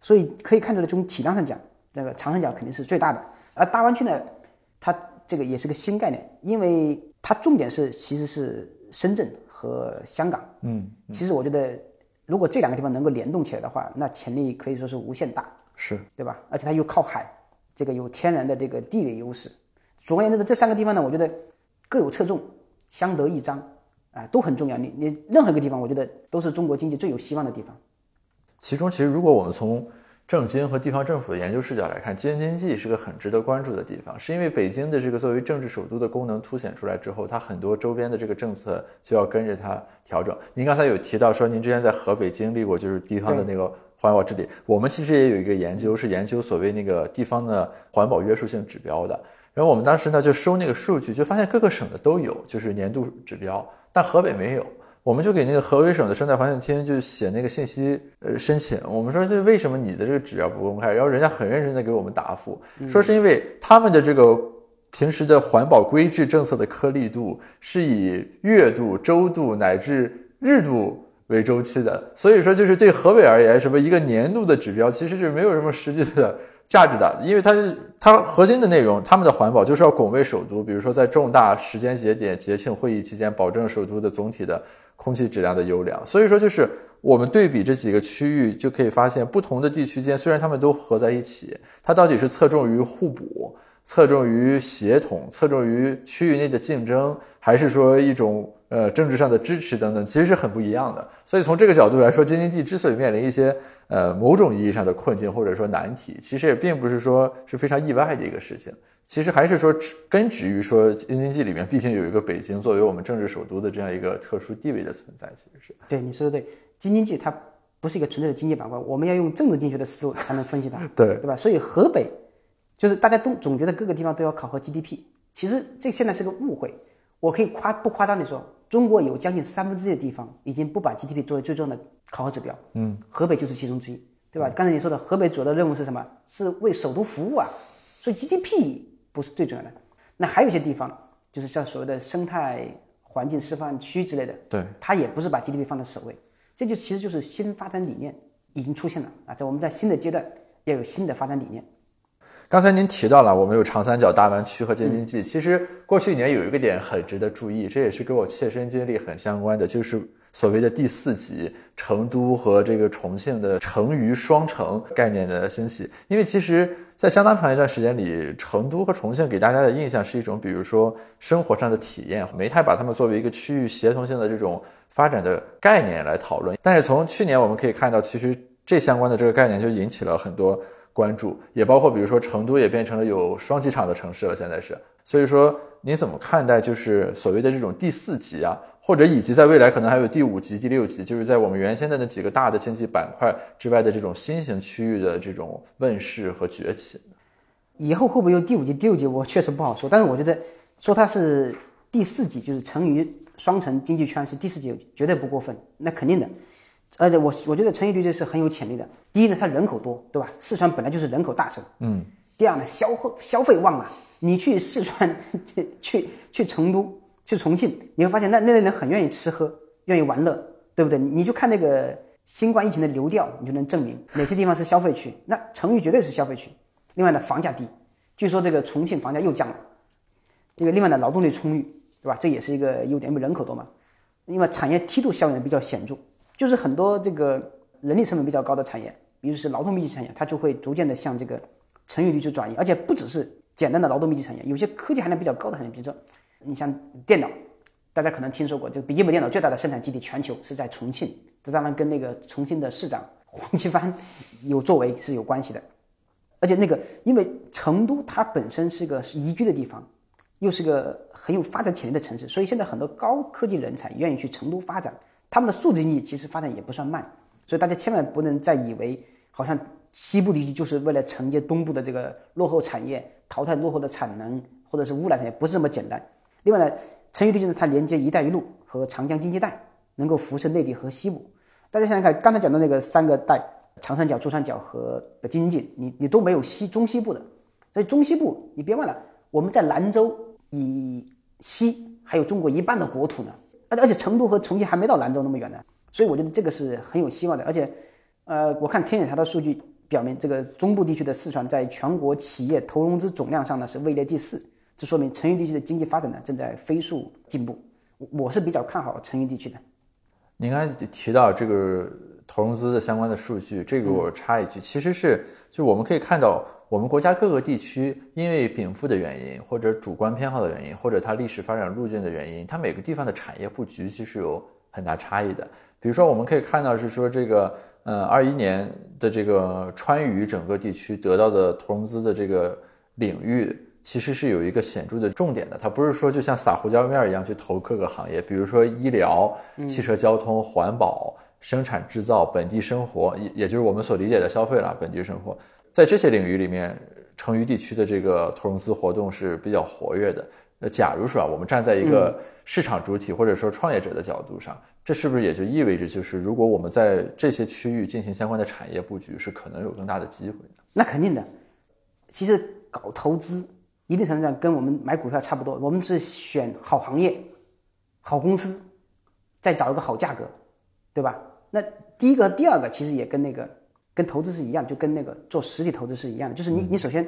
所以可以看出来，从体量上讲，这个长三角肯定是最大的。而大湾区呢，它这个也是个新概念，因为它重点是其实是深圳和香港。嗯，其实我觉得，如果这两个地方能够联动起来的话，那潜力可以说是无限大，是对吧？而且它又靠海，这个有天然的这个地理优势。总而言之呢，这三个地方呢，我觉得各有侧重，相得益彰啊，都很重要。你你任何一个地方，我觉得都是中国经济最有希望的地方。其中，其实如果我们从政经和地方政府的研究视角来看，京津冀是个很值得关注的地方，是因为北京的这个作为政治首都的功能凸显出来之后，它很多周边的这个政策就要跟着它调整。您刚才有提到说，您之前在河北经历过就是地方的那个环保治理，我们其实也有一个研究是研究所谓那个地方的环保约束性指标的。然后我们当时呢就收那个数据，就发现各个省的都有，就是年度指标，但河北没有。我们就给那个河北省的生态环境厅就写那个信息呃申请，我们说这为什么你的这个指标不公开？然后人家很认真的给我们答复，说是因为他们的这个平时的环保规制政策的颗粒度是以月度、周度乃至日度为周期的，所以说就是对河北而言，什么一个年度的指标其实是没有什么实际的。价值的，因为它它核心的内容，他们的环保就是要拱卫首都，比如说在重大时间节点、节庆会议期间，保证首都的总体的空气质量的优良。所以说，就是我们对比这几个区域，就可以发现，不同的地区间虽然他们都合在一起，它到底是侧重于互补，侧重于协同，侧重于区域内的竞争，还是说一种呃政治上的支持等等，其实是很不一样的。所以从这个角度来说，京津冀之所以面临一些呃某种意义上的困境或者说难题，其实也并不是说是非常意外的一个事情。其实还是说根植于说京津冀里面，毕竟有一个北京作为我们政治首都的这样一个特殊地位的存在，其实是对你说的对，京津冀它不是一个纯粹的经济板块，我们要用政治经济学的思路才能分析它，对对吧？所以河北就是大家都总觉得各个地方都要考核 GDP，其实这现在是个误会。我可以夸不夸张地说，中国有将近三分之一的地方已经不把 GDP 作为最重要的考核指标，嗯，河北就是其中之一，对吧？刚才你说的河北主要的任务是什么？是为首都服务啊，所以 GDP 不是最重要的。那还有一些地方，就是像所谓的生态环境示范区之类的，对，它也不是把 GDP 放在首位，这就其实就是新发展理念已经出现了啊，在我们在新的阶段要有新的发展理念。刚才您提到了，我们有长三角、大湾区和京津冀。其实过去一年有一个点很值得注意，这也是跟我切身经历很相关的，就是所谓的第四级成都和这个重庆的成渝双城概念的兴起。因为其实，在相当长一段时间里，成都和重庆给大家的印象是一种，比如说生活上的体验。没太把它们作为一个区域协同性的这种发展的概念来讨论。但是从去年我们可以看到，其实这相关的这个概念就引起了很多。关注也包括，比如说成都也变成了有双机场的城市了，现在是。所以说，你怎么看待就是所谓的这种第四级啊，或者以及在未来可能还有第五级、第六级，就是在我们原先的那几个大的经济板块之外的这种新型区域的这种问世和崛起？以后会不会有第五级、第六级，我确实不好说。但是我觉得说它是第四级，就是成渝双城经济圈是第四级，绝对不过分，那肯定的。而且我我觉得成渝地区是很有潜力的。第一呢，它人口多，对吧？四川本来就是人口大省。嗯。第二呢，消费消费旺啊。你去四川、去去去成都、去重庆，你会发现那那类人很愿意吃喝，愿意玩乐，对不对？你就看那个新冠疫情的流调，你就能证明哪些地方是消费区。那成渝绝对是消费区。另外呢，房价低，据说这个重庆房价又降了。这个另外呢，劳动力充裕，对吧？这也是一个优点，因为人口多嘛。另外，产业梯度效应比较显著。就是很多这个人力成本比较高的产业，比如是劳动密集产业，它就会逐渐的向这个成渝地区转移，而且不只是简单的劳动密集产业，有些科技含量比较高的产业，比如说你像电脑，大家可能听说过，就笔记本电脑最大的生产基地全球是在重庆，这当然跟那个重庆的市长黄奇帆有作为是有关系的，而且那个因为成都它本身是个宜居的地方，又是个很有发展潜力的城市，所以现在很多高科技人才愿意去成都发展。他们的数字经济其实发展也不算慢，所以大家千万不能再以为好像西部地区就是为了承接东部的这个落后产业，淘汰落后的产能或者是污染产业，不是这么简单。另外呢，成渝地区呢，它连接“一带一路”和长江经济带，能够辐射内地和西部。大家想想看，刚才讲的那个三个带——长三角、珠三角和京津冀，你你都没有西中西部的，所以中西部你别忘了，我们在兰州以西还有中国一半的国土呢。而且成都和重庆还没到兰州那么远呢，所以我觉得这个是很有希望的。而且，呃，我看天眼查的数据表明，这个中部地区的四川在全国企业投融资总量上呢是位列第四，这说明成渝地区的经济发展呢正在飞速进步。我是比较看好成渝地区的。你刚才提到这个投融资的相关的数据，这个我插一句，其实是就我们可以看到。我们国家各个地区因为禀赋的原因，或者主观偏好的原因，或者它历史发展路径的原因，它每个地方的产业布局其实有很大差异的。比如说，我们可以看到是说这个，呃，二一年的这个川渝整个地区得到的投融资的这个领域，其实是有一个显著的重点的。它不是说就像撒胡椒面一样去投各个行业，比如说医疗、汽车交通、环保、生产制造、本地生活，也也就是我们所理解的消费了，本地生活。在这些领域里面，成渝地区的这个投融资活动是比较活跃的。那假如说啊，我们站在一个市场主体或者说创业者的角度上，这是不是也就意味着，就是如果我们在这些区域进行相关的产业布局，是可能有更大的机会的？那肯定的。其实搞投资一定程度上跟我们买股票差不多，我们是选好行业、好公司，再找一个好价格，对吧？那第一个、第二个其实也跟那个。跟投资是一样，就跟那个做实体投资是一样的，就是你你首先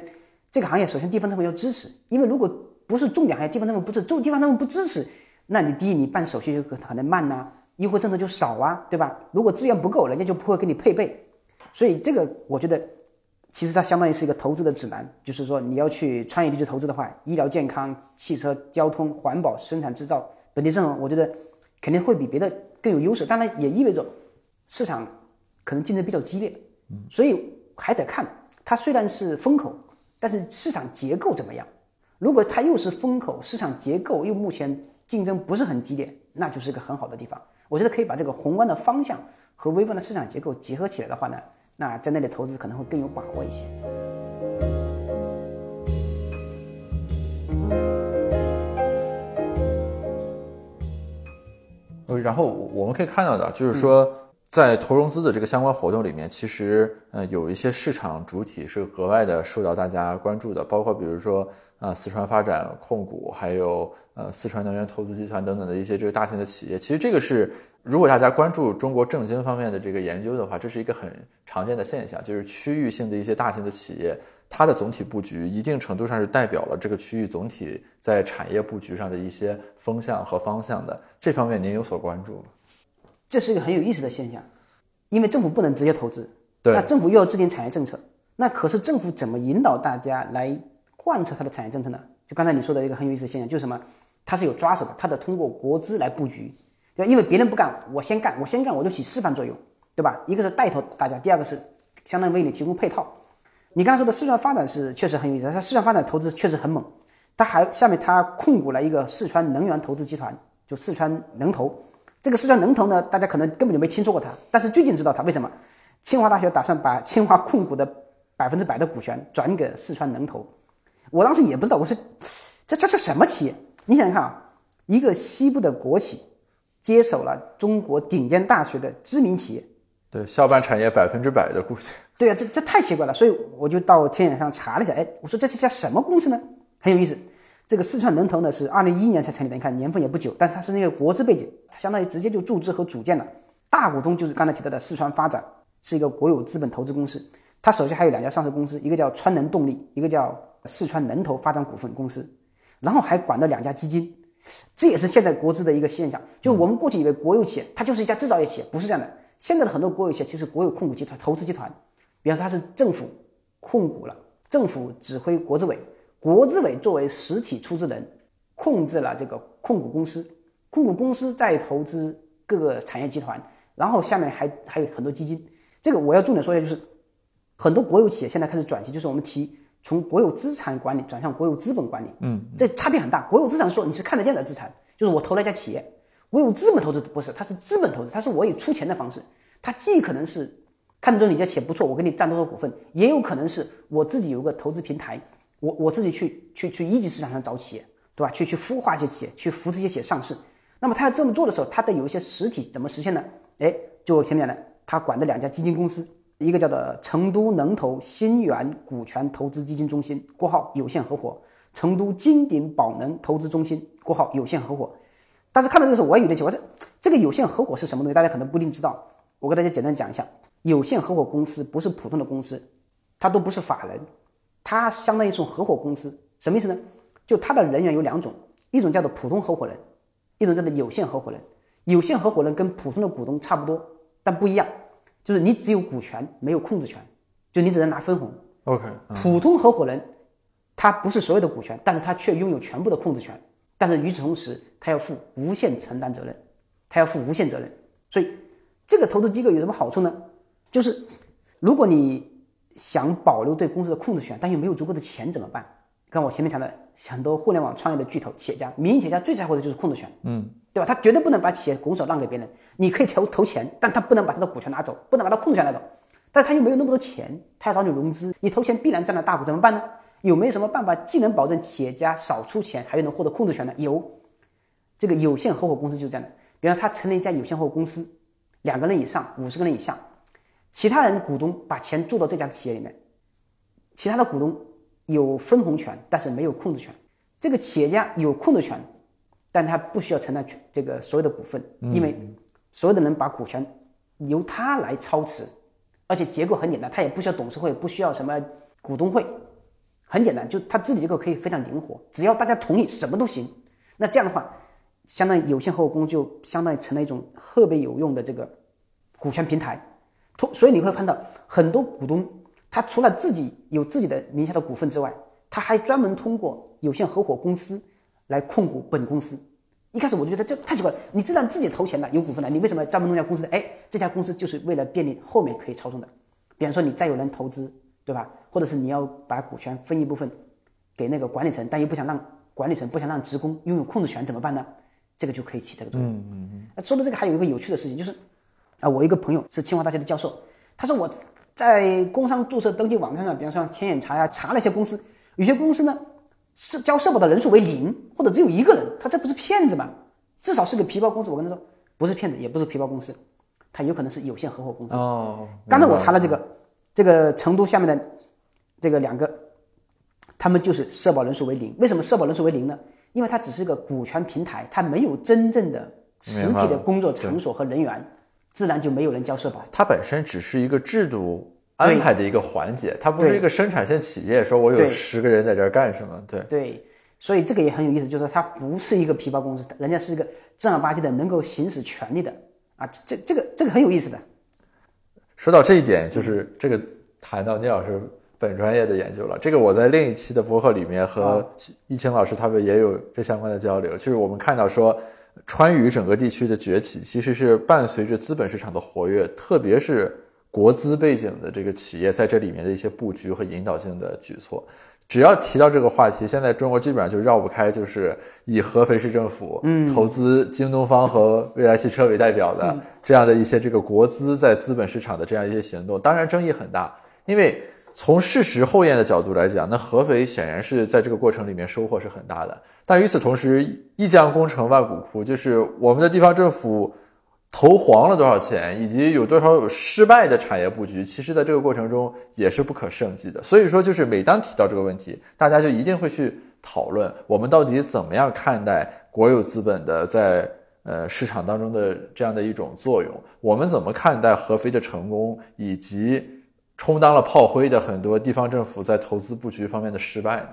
这个行业首先地方政府要支持，因为如果不是重点行业，地方政府不支持，地方政府不支持，那你第一你办手续就可能慢呐，优惠政策就少啊，对吧？如果资源不够，人家就不会给你配备，所以这个我觉得其实它相当于是一个投资的指南，就是说你要去创业地区投资的话，医疗健康、汽车、交通、环保、生产制造、本地政府，我觉得肯定会比别的更有优势。当然也意味着市场可能竞争比较激烈，所以还得看它虽然是风口，但是市场结构怎么样。如果它又是风口，市场结构又目前竞争不是很激烈，那就是一个很好的地方。我觉得可以把这个宏观的方向和微观的市场结构结合起来的话呢。那在那里投资可能会更有把握一些。呃，然后我们可以看到的，就是说，在投融资的这个相关活动里面，其实呃有一些市场主体是格外的受到大家关注的，包括比如说啊四川发展控股，还有呃四川能源投资集团等等的一些这个大型的企业。其实这个是。如果大家关注中国政经方面的这个研究的话，这是一个很常见的现象，就是区域性的一些大型的企业，它的总体布局一定程度上是代表了这个区域总体在产业布局上的一些风向和方向的。这方面您有所关注吗？这是一个很有意思的现象，因为政府不能直接投资，那政府又要制定产业政策，那可是政府怎么引导大家来贯彻它的产业政策呢？就刚才你说的一个很有意思的现象，就是什么？它是有抓手的，它得通过国资来布局。对，因为别人不干，我先干，我先干，我就起示范作用，对吧？一个是带头大家，第二个是相当于为你提供配套。你刚才说的四川发展是确实很有意思，它四川发展投资确实很猛，它还下面它控股了一个四川能源投资集团，就四川能投。这个四川能投呢，大家可能根本就没听说过它，但是最近知道它，为什么？清华大学打算把清华控股的百分之百的股权转给四川能投。我当时也不知道，我说这这是什么企业？你想想看啊，一个西部的国企。接手了中国顶尖大学的知名企业，对校办产业百分之百的股权。对啊，这这太奇怪了，所以我就到天眼上查了一下，哎，我说这是家什么公司呢？很有意思，这个四川能投呢是二零一一年才成立的，你看年份也不久，但是它是那个国资背景，它相当于直接就注资和组建了。大股东就是刚才提到的四川发展，是一个国有资本投资公司，它手下还有两家上市公司，一个叫川能动力，一个叫四川能投发展股份公司，然后还管着两家基金。这也是现在国资的一个现象，就我们过去以为国有企业它就是一家制造业企业，不是这样的。现在的很多国有企业其实国有控股集团、投资集团，比方说它是政府控股了，政府指挥国资委，国资委作为实体出资人，控制了这个控股公司，控股公司再投资各个产业集团，然后下面还还有很多基金。这个我要重点说一下，就是很多国有企业现在开始转型，就是我们提。从国有资产管理转向国有资本管理，嗯，这差别很大。国有资产说你是看得见的资产，就是我投了一家企业；国有资本投资不是，它是资本投资，它是我以出钱的方式。它既可能是看中你家企业不错，我给你占多少股份，也有可能是我自己有个投资平台，我我自己去去去一级市场上找企业，对吧？去去孵化一些企业，去扶持一些企业上市。那么他要这么做的时候，他得有一些实体，怎么实现呢？哎，就我前面讲的，他管的两家基金公司。一个叫做成都能投新源股权投资基金中心（括号有限合伙），成都金鼎宝能投资中心（括号有限合伙）。但是看到这个时候，我也有点奇怪，这这个有限合伙是什么东西？大家可能不一定知道。我给大家简单讲一下：有限合伙公司不是普通的公司，它都不是法人，它相当于一种合伙公司。什么意思呢？就它的人员有两种，一种叫做普通合伙人，一种叫做有限合伙人。有限合伙人跟普通的股东差不多，但不一样。就是你只有股权，没有控制权，就你只能拿分红。OK，普通合伙人，他不是所有的股权，但是他却拥有全部的控制权。但是与此同时，他要负无限承担责任，他要负无限责任。所以，这个投资机构有什么好处呢？就是如果你想保留对公司的控制权，但又没有足够的钱怎么办？跟我前面讲的很多互联网创业的巨头企业家，民营企业家最在乎的就是控制权。嗯。对吧？他绝对不能把企业拱手让给别人。你可以投投钱，但他不能把他的股权拿走，不能把他控制权拿走。但他又没有那么多钱，他要找你融资，你投钱必然占了大股，怎么办呢？有没有什么办法既能保证企业家少出钱，还又能获得控制权呢？有，这个有限合伙公司就是这样的。比方他成立一家有限合伙公司，两个人以上，五十个人以下，其他人股东把钱注到这家企业里面，其他的股东有分红权，但是没有控制权。这个企业家有控制权。但他不需要承担全这个所有的股份，因为所有的人把股权由他来操持，而且结构很简单，他也不需要董事会，不需要什么股东会，很简单，就他自己结构可以非常灵活，只要大家同意，什么都行。那这样的话，相当于有限合伙公司就相当于成了一种特别有用的这个股权平台。同所以你会看到很多股东他除了自己有自己的名下的股份之外，他还专门通过有限合伙公司来控股本公司。一开始我就觉得这太奇怪了，你既然自己投钱了，有股份了，你为什么要专门弄家公司呢？哎，这家公司就是为了便利后面可以操纵的。比方说你再有人投资，对吧？或者是你要把股权分一部分给那个管理层，但又不想让管理层不想让职工拥有控制权，怎么办呢？这个就可以起这个作用。嗯嗯嗯。那说到这个，还有一个有趣的事情，就是啊，我一个朋友是清华大学的教授，他说我在工商注册登记网站上，比方说天眼查呀，查了一些公司，有些公司呢是交社保的人数为零，或者只有一个人，他这不是骗子吗？至少是个皮包公司。我跟他说，不是骗子，也不是皮包公司，他有可能是有限合伙公司。哦，刚才我查了这个，这个成都下面的这个两个，他们就是社保人数为零。为什么社保人数为零呢？因为它只是个股权平台，它没有真正的实体的工作场所和人员，自然就没有人交社保。它本身只是一个制度安排的一个环节，它不是一个生产线企业。说我有十个人在这儿干什么？对，对，所以这个也很有意思，就是说它不是一个皮包公司，人家是一个正儿八经的能够行使权利的啊，这这个这个很有意思的。说到这一点，就是这个谈到聂老师本专业的研究了。这个我在另一期的博客里面和易清老师他们也有这相关的交流。就是我们看到说，川渝整个地区的崛起，其实是伴随着资本市场的活跃，特别是国资背景的这个企业在这里面的一些布局和引导性的举措。只要提到这个话题，现在中国基本上就绕不开，就是以合肥市政府投资京东方和未来汽车为代表的这样的一些这个国资在资本市场的这样一些行动，当然争议很大，因为从事实后验的角度来讲，那合肥显然是在这个过程里面收获是很大的，但与此同时，一将功成万骨枯，就是我们的地方政府。投黄了多少钱，以及有多少有失败的产业布局，其实在这个过程中也是不可胜计的。所以说，就是每当提到这个问题，大家就一定会去讨论，我们到底怎么样看待国有资本的在呃市场当中的这样的一种作用？我们怎么看待合肥的成功，以及充当了炮灰的很多地方政府在投资布局方面的失败呢？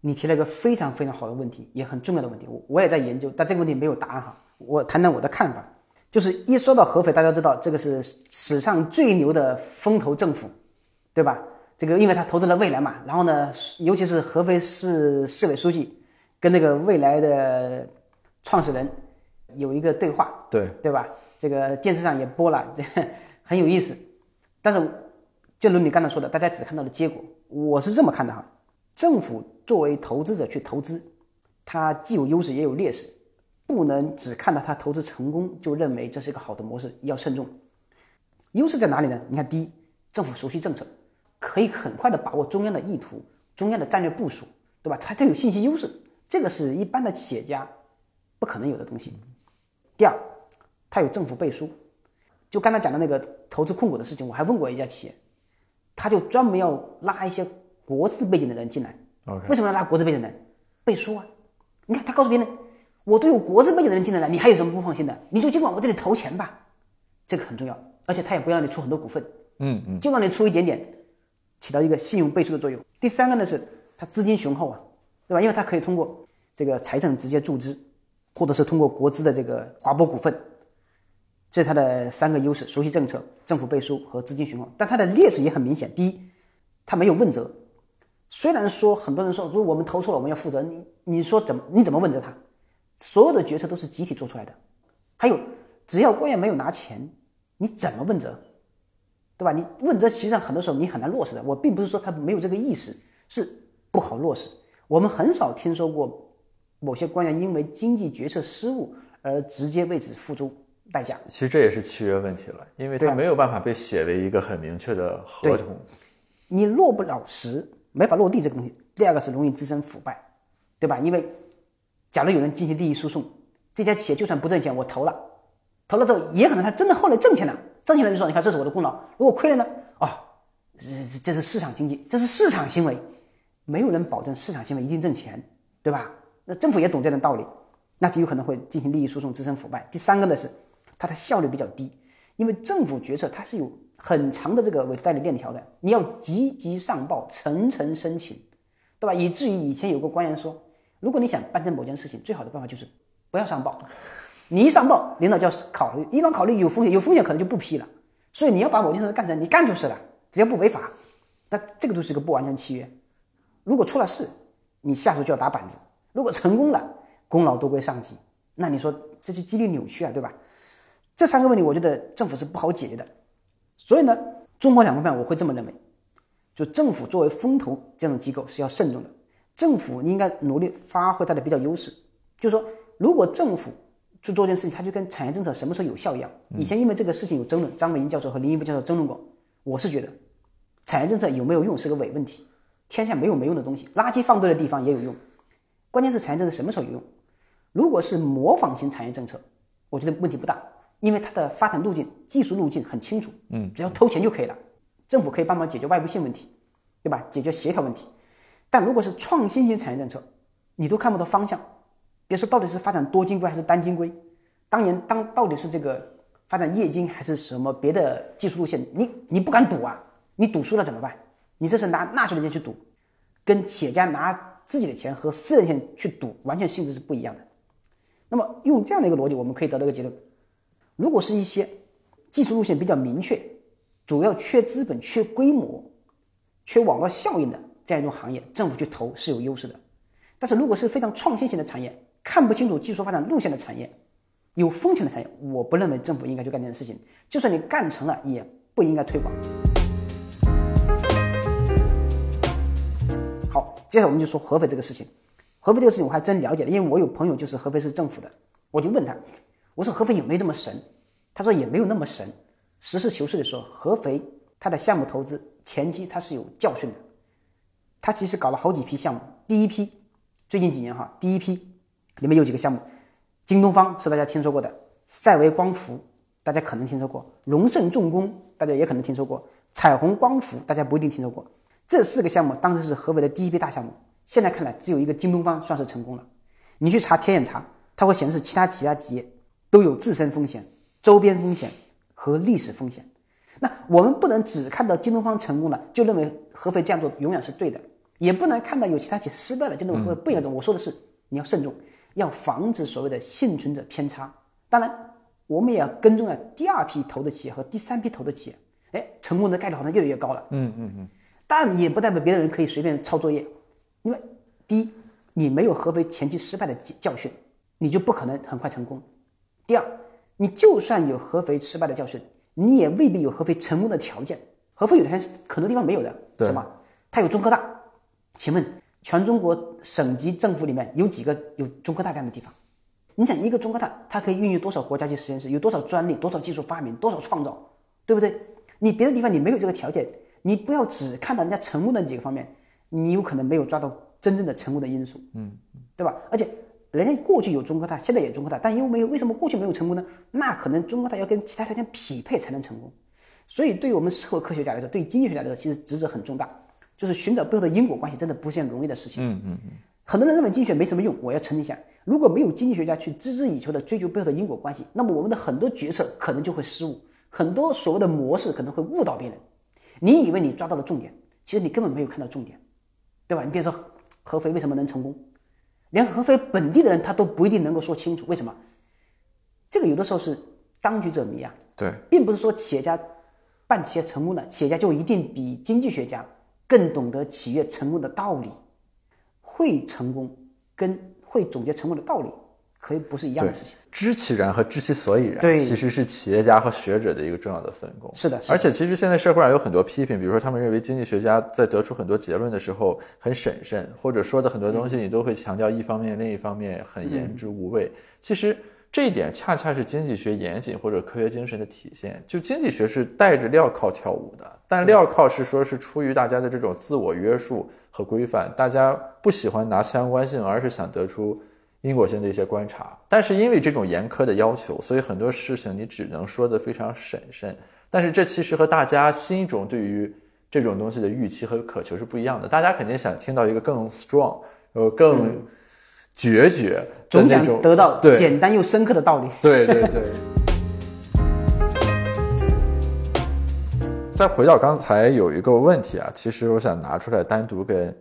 你提了一个非常非常好的问题，也很重要的问题，我我也在研究，但这个问题没有答案哈。我谈谈我的看法。就是一说到合肥，大家知道这个是史上最牛的风投政府，对吧？这个因为他投资了未来嘛，然后呢，尤其是合肥市市委书记跟那个未来的创始人有一个对话，对对吧？这个电视上也播了，这很有意思。但是，就如你刚才说的，大家只看到了结果，我是这么看的哈。政府作为投资者去投资，它既有优势也有劣势。不能只看到他投资成功就认为这是一个好的模式，要慎重。优势在哪里呢？你看，第一，政府熟悉政策，可以很快的把握中央的意图、中央的战略部署，对吧？它它有信息优势，这个是一般的企业家不可能有的东西。第二，它有政府背书，就刚才讲的那个投资控股的事情，我还问过一家企业，他就专门要拉一些国字背景的人进来。为什么要拉国字背景的人？背书啊！你看，他告诉别人。我都有国字背景的人进来了，你还有什么不放心的？你就尽管我这里投钱吧，这个很重要。而且他也不让你出很多股份，嗯嗯，就让你出一点点，起到一个信用背书的作用。第三个呢是他资金雄厚啊，对吧？因为他可以通过这个财政直接注资，或者是通过国资的这个划拨股份，这是它的三个优势：熟悉政策、政府背书和资金循环。但它的劣势也很明显。第一，它没有问责。虽然说很多人说，如果我们投错了，我们要负责。你你说怎么你怎么问责他？所有的决策都是集体做出来的，还有，只要官员没有拿钱，你怎么问责，对吧？你问责，实际上很多时候你很难落实的。我并不是说他没有这个意识，是不好落实。我们很少听说过某些官员因为经济决策失误而直接为此付出代价。其实这也是契约问题了，因为它没有办法被写为一个很明确的合同。你落不了实，没法落地这个东西。第二个是容易滋生腐败，对吧？因为假如有人进行利益输送，这家企业就算不挣钱，我投了，投了之后也可能他真的后来挣钱了，挣钱了就说你看这是我的功劳。如果亏了呢？哦，这这是市场经济，这是市场行为，没有人保证市场行为一定挣钱，对吧？那政府也懂这种道理，那就有可能会进行利益输送，滋生腐败。第三个呢是它的效率比较低，因为政府决策它是有很长的这个委托代理链条的，你要积极上报，层层申请，对吧？以至于以前有个官员说。如果你想办成某件事情，最好的办法就是不要上报。你一上报，领导就要考虑，一般考虑有风险，有风险可能就不批了。所以你要把某件事干成，你干就是了，只要不违法，那这个就是一个不完全契约。如果出了事，你下属就要打板子；如果成功了，功劳都归上级。那你说这就激励扭曲啊，对吧？这三个问题，我觉得政府是不好解决的。所以呢，中国两方面我会这么认为，就政府作为风投这种机构是要慎重的。政府应该努力发挥它的比较优势，就是说，如果政府去做这件事情，它就跟产业政策什么时候有效一样。以前因为这个事情有争论，张维迎教授和林毅夫教授争论过。我是觉得，产业政策有没有用是个伪问题，天下没有没用的东西，垃圾放对的地方也有用。关键是产业政策什么时候有用？如果是模仿型产业政策，我觉得问题不大，因为它的发展路径、技术路径很清楚，嗯，只要投钱就可以了，政府可以帮忙解决外部性问题，对吧？解决协调问题。但如果是创新型产业政策，你都看不到方向，别说到底是发展多晶硅还是单晶硅，当年当到底是这个发展液晶还是什么别的技术路线，你你不敢赌啊，你赌输了怎么办？你这是拿纳税人钱去赌，跟企业家拿自己的钱和私人钱去赌，完全性质是不一样的。那么用这样的一个逻辑，我们可以得到一个结论：如果是一些技术路线比较明确，主要缺资本、缺规模、缺网络效应的。这样一种行业，政府去投是有优势的。但是如果是非常创新型的产业，看不清楚技术发展路线的产业，有风险的产业，我不认为政府应该去干这件事情。就算你干成了，也不应该推广。好，接下来我们就说合肥这个事情。合肥这个事情我还真了解了，因为我有朋友就是合肥市政府的，我就问他，我说合肥有没有这么神？他说也没有那么神。实事求是的说，合肥它的项目投资前期它是有教训的。他其实搞了好几批项目，第一批最近几年哈，第一批里面有几个项目，京东方是大家听说过的，赛维光伏大家可能听说过，荣盛重工大家也可能听说过，彩虹光伏大家不一定听说过。这四个项目当时是合肥的第一批大项目，现在看来只有一个京东方算是成功了。你去查天眼查，它会显示其他其他企业都有自身风险、周边风险和历史风险。那我们不能只看到京东方成功了，就认为合肥这样做永远是对的。也不能看到有其他企业失败了就认为合肥不应该做。我说的是你要慎重，要防止所谓的幸存者偏差。当然，我们也要跟踪了第二批投的企业和第三批投的企业，哎，成功的概率好像越来越高了。嗯嗯嗯。但也不代表别的人可以随便抄作业，因为第一，你没有合肥前期失败的教训，你就不可能很快成功。第二，你就算有合肥失败的教训，你也未必有合肥成功的条件。合肥有条件是很多地方没有的，是吗？它有中科大。请问，全中国省级政府里面有几个有中科大这样的地方？你想，一个中科大，它可以孕育多少国家级实验室？有多少专利？多少技术发明？多少创造？对不对？你别的地方你没有这个条件，你不要只看到人家成功的几个方面，你有可能没有抓到真正的成功的因素，嗯，对吧？而且，人家过去有中科大，现在也中科大，但因为没有，为什么过去没有成功呢？那可能中科大要跟其他条件匹配才能成功。所以，对于我们社会科学家来说，对于经济学家来说，其实职责很重大。就是寻找背后的因果关系，真的不是件容易的事情。嗯嗯嗯。很多人认为经济学没什么用，我要澄清一下：如果没有经济学家去孜孜以求的追求背后的因果关系，那么我们的很多决策可能就会失误，很多所谓的模式可能会误导别人。你以为你抓到了重点，其实你根本没有看到重点，对吧？你比如说合肥为什么能成功，连合肥本地的人他都不一定能够说清楚为什么。这个有的时候是当局者迷啊。对，并不是说企业家办企业成功了，企业家就一定比经济学家。更懂得企业成功的道理，会成功跟会总结成功的道理，可以不是一样的事情。知其然和知其所以然，对，其实是企业家和学者的一个重要的分工。是的，而且其实现在社会上有很多批评，比如说他们认为经济学家在得出很多结论的时候很审慎，或者说的很多东西你都会强调一方面，另一方面很言之无味。其实。这一点恰恰是经济学严谨或者科学精神的体现。就经济学是带着镣铐跳舞的，但镣铐是说是出于大家的这种自我约束和规范，大家不喜欢拿相关性，而是想得出因果性的一些观察。但是因为这种严苛的要求，所以很多事情你只能说的非常审慎。但是这其实和大家心中对于这种东西的预期和渴求是不一样的。大家肯定想听到一个更 strong，呃，更。决绝，总想得到简单又深刻的道理。对对对。再回到刚才有一个问题啊，其实我想拿出来单独跟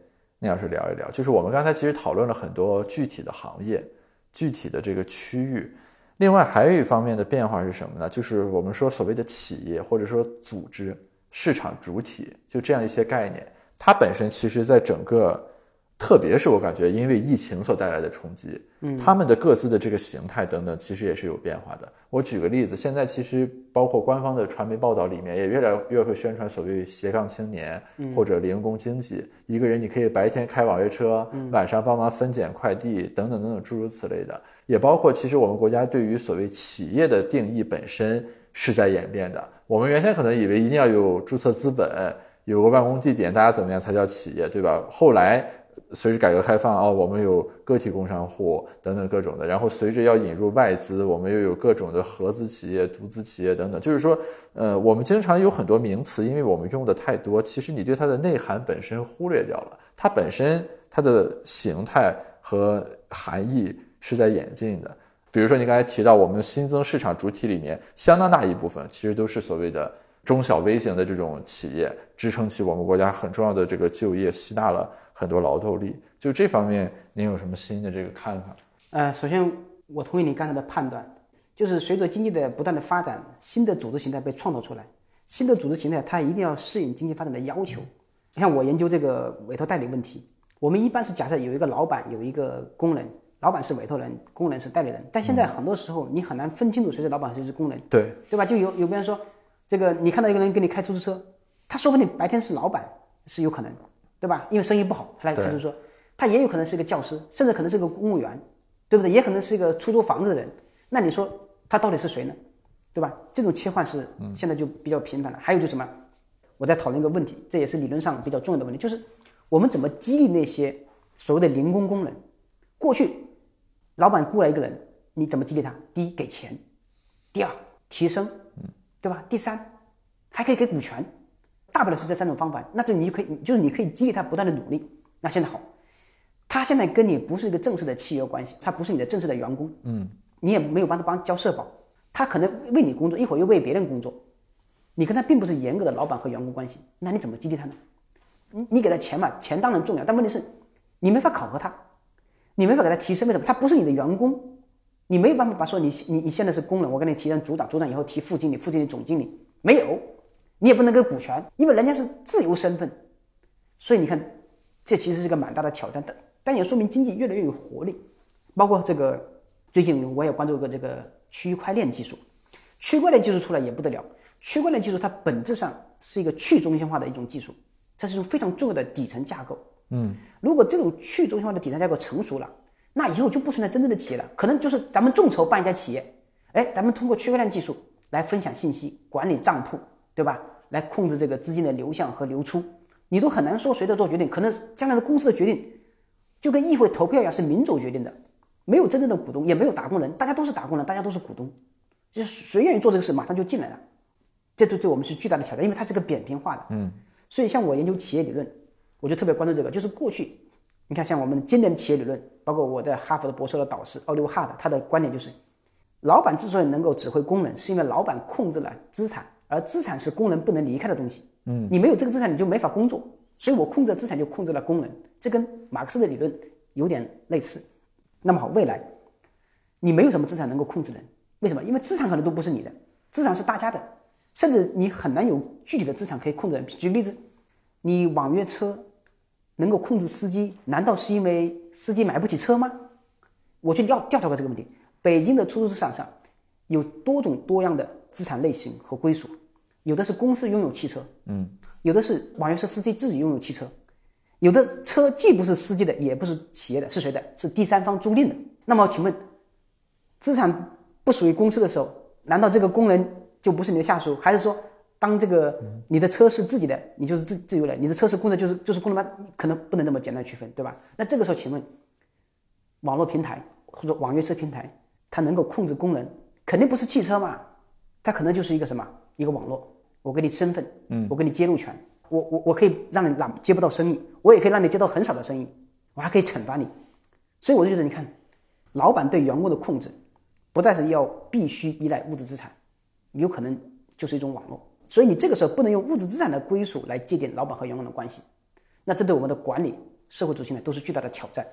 要是聊一聊，就是我们刚才其实讨论了很多具体的行业、具体的这个区域，另外还有一方面的变化是什么呢？就是我们说所谓的企业或者说组织市场主体，就这样一些概念，它本身其实在整个。特别是我感觉，因为疫情所带来的冲击，嗯，他们的各自的这个形态等等，其实也是有变化的。我举个例子，现在其实包括官方的传媒报道里面，也越来越会宣传所谓斜杠青年或者零工经济。一个人你可以白天开网约车，晚上帮忙分拣快递等等等等诸如此类的。也包括其实我们国家对于所谓企业的定义本身是在演变的。我们原先可能以为一定要有注册资本，有个办公地点，大家怎么样才叫企业，对吧？后来。随着改革开放啊，我们有个体工商户等等各种的，然后随着要引入外资，我们又有各种的合资企业、独资企业等等。就是说，呃，我们经常有很多名词，因为我们用的太多，其实你对它的内涵本身忽略掉了。它本身它的形态和含义是在演进的。比如说，你刚才提到我们新增市场主体里面，相当大一部分其实都是所谓的。中小微型的这种企业支撑起我们国家很重要的这个就业，吸纳了很多劳动力。就这方面，您有什么新的这个看法？呃，首先我同意你刚才的判断，就是随着经济的不断的发展，新的组织形态被创造出来，新的组织形态它一定要适应经济发展的要求。你像我研究这个委托代理问题，我们一般是假设有一个老板，有一个工人，老板是委托人，工人是代理人。但现在很多时候你很难分清楚谁是老板，谁是工人，对对吧？就有有别人说。这个你看到一个人给你开出租车，他说不定白天是老板是有可能，对吧？因为生意不好，他来开出租车。他也有可能是一个教师，甚至可能是个公务员，对不对？也可能是一个出租房子的人。那你说他到底是谁呢？对吧？这种切换是现在就比较频繁了。还有就是什么？我在讨论一个问题，这也是理论上比较重要的问题，就是我们怎么激励那些所谓的零工工人？过去老板雇来一个人，你怎么激励他？第一，给钱；第二，提升。对吧？第三，还可以给股权，大不了是这三种方法。那就你就可以，就是你可以激励他不断的努力。那现在好，他现在跟你不是一个正式的契约关系，他不是你的正式的员工，嗯，你也没有帮他帮交社保，他可能为你工作，一会儿又为别人工作，你跟他并不是严格的老板和员工关系，那你怎么激励他呢？你你给他钱嘛，钱当然重要，但问题是，你没法考核他，你没法给他提升，为什么？他不是你的员工。你没有办法把说你你你现在是工人，我给你提成组长，组长以后提副经理，副经理总经理没有，你也不能给股权，因为人家是自由身份，所以你看，这其实是个蛮大的挑战，但但也说明经济越来越有活力。包括这个最近我也关注过这个区块链技术，区块链技术出来也不得了，区块链技术它本质上是一个去中心化的一种技术，这是一种非常重要的底层架构。嗯，如果这种去中心化的底层架构成熟了。那以后就不存在真正的企业了，可能就是咱们众筹办一家企业，哎，咱们通过区块链技术来分享信息、管理账铺，对吧？来控制这个资金的流向和流出，你都很难说谁在做决定。可能将来的公司的决定就跟议会投票一样，是民主决定的，没有真正的股东，也没有打工人，大家都是打工人，大家都是股东，就是谁愿意做这个事，马上就进来了。这对对我们是巨大的挑战，因为它是个扁平化的。嗯，所以像我研究企业理论，我就特别关注这个，就是过去。你看，像我们经典的企业理论，包括我在哈佛的博士的导师奥利弗·哈德，他的观点就是，老板之所以能够指挥工人，是因为老板控制了资产，而资产是工人不能离开的东西。嗯，你没有这个资产，你就没法工作。所以我控制资产，就控制了工人。这跟马克思的理论有点类似。那么好，未来你没有什么资产能够控制人，为什么？因为资产可能都不是你的，资产是大家的，甚至你很难有具体的资产可以控制人。举个例子，你网约车。能够控制司机，难道是因为司机买不起车吗？我去调调查过这个问题。北京的出租车市场上有多种多样的资产类型和归属，有的是公司拥有汽车，嗯，有的是网约车司机自己拥有汽车，有的车既不是司机的，也不是企业的，是谁的？是第三方租赁的。那么请问，资产不属于公司的时候，难道这个工人就不是你的下属，还是说？当这个你的车是自己的，你就是自自由的；你的车是公的，就是就是公的吗？可能不能那么简单区分，对吧？那这个时候，请问，网络平台或者网约车平台，它能够控制功能，肯定不是汽车嘛？它可能就是一个什么？一个网络。我给你身份，嗯，我给你接入权，我我我可以让你哪接不到生意，我也可以让你接到很少的生意，我还可以惩罚你。所以我就觉得，你看，老板对员工的控制，不再是要必须依赖物质资产，有可能就是一种网络。所以你这个时候不能用物质资产的归属来界定老板和员工的关系，那这对我们的管理、社会主义呢都是巨大的挑战，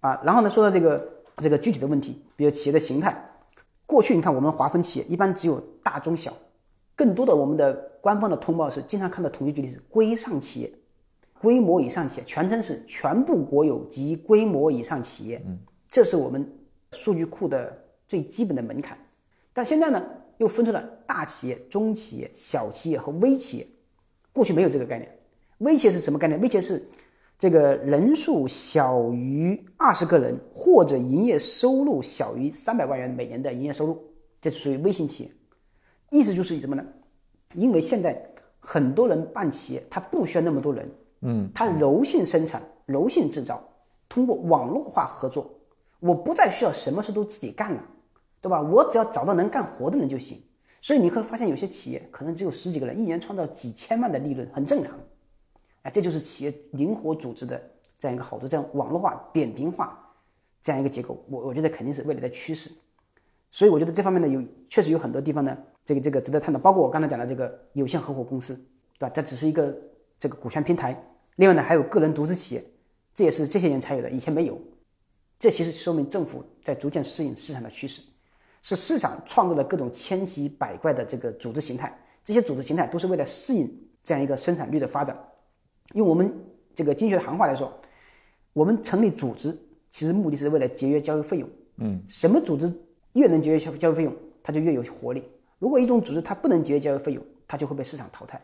啊，然后呢说到这个这个具体的问题，比如企业的形态，过去你看我们划分企业一般只有大中小，更多的我们的官方的通报是经常看到统计局里是规上企业，规模以上企业，全称是全部国有及规模以上企业，这是我们数据库的最基本的门槛。但现在呢，又分出了大企业、中企业、小企业和微企业。过去没有这个概念。微企业是什么概念？微企业是这个人数小于二十个人或者营业收入小于三百万元每年的营业收入，这是属于微型企业。意思就是什么呢？因为现在很多人办企业，他不需要那么多人，嗯，他柔性生产、柔性制造，通过网络化合作，我不再需要什么事都自己干了。对吧？我只要找到能干活的人就行。所以你会发现，有些企业可能只有十几个人，一年创造几千万的利润，很正常。哎，这就是企业灵活组织的这样一个好处，这样网络化、扁平化这样一个结构，我我觉得肯定是未来的趋势。所以我觉得这方面呢，有确实有很多地方呢，这个这个值得探讨。包括我刚才讲的这个有限合伙公司，对吧？这只是一个这个股权平台。另外呢，还有个人独资企业，这也是这些年才有的，以前没有。这其实说明政府在逐渐适应市场的趋势。是市场创造了各种千奇百怪的这个组织形态，这些组织形态都是为了适应这样一个生产率的发展。用我们这个经济学的行话来说，我们成立组织其实目的是为了节约交易费用。嗯，什么组织越能节约交交易费用，它就越有活力。如果一种组织它不能节约交易费用，它就会被市场淘汰。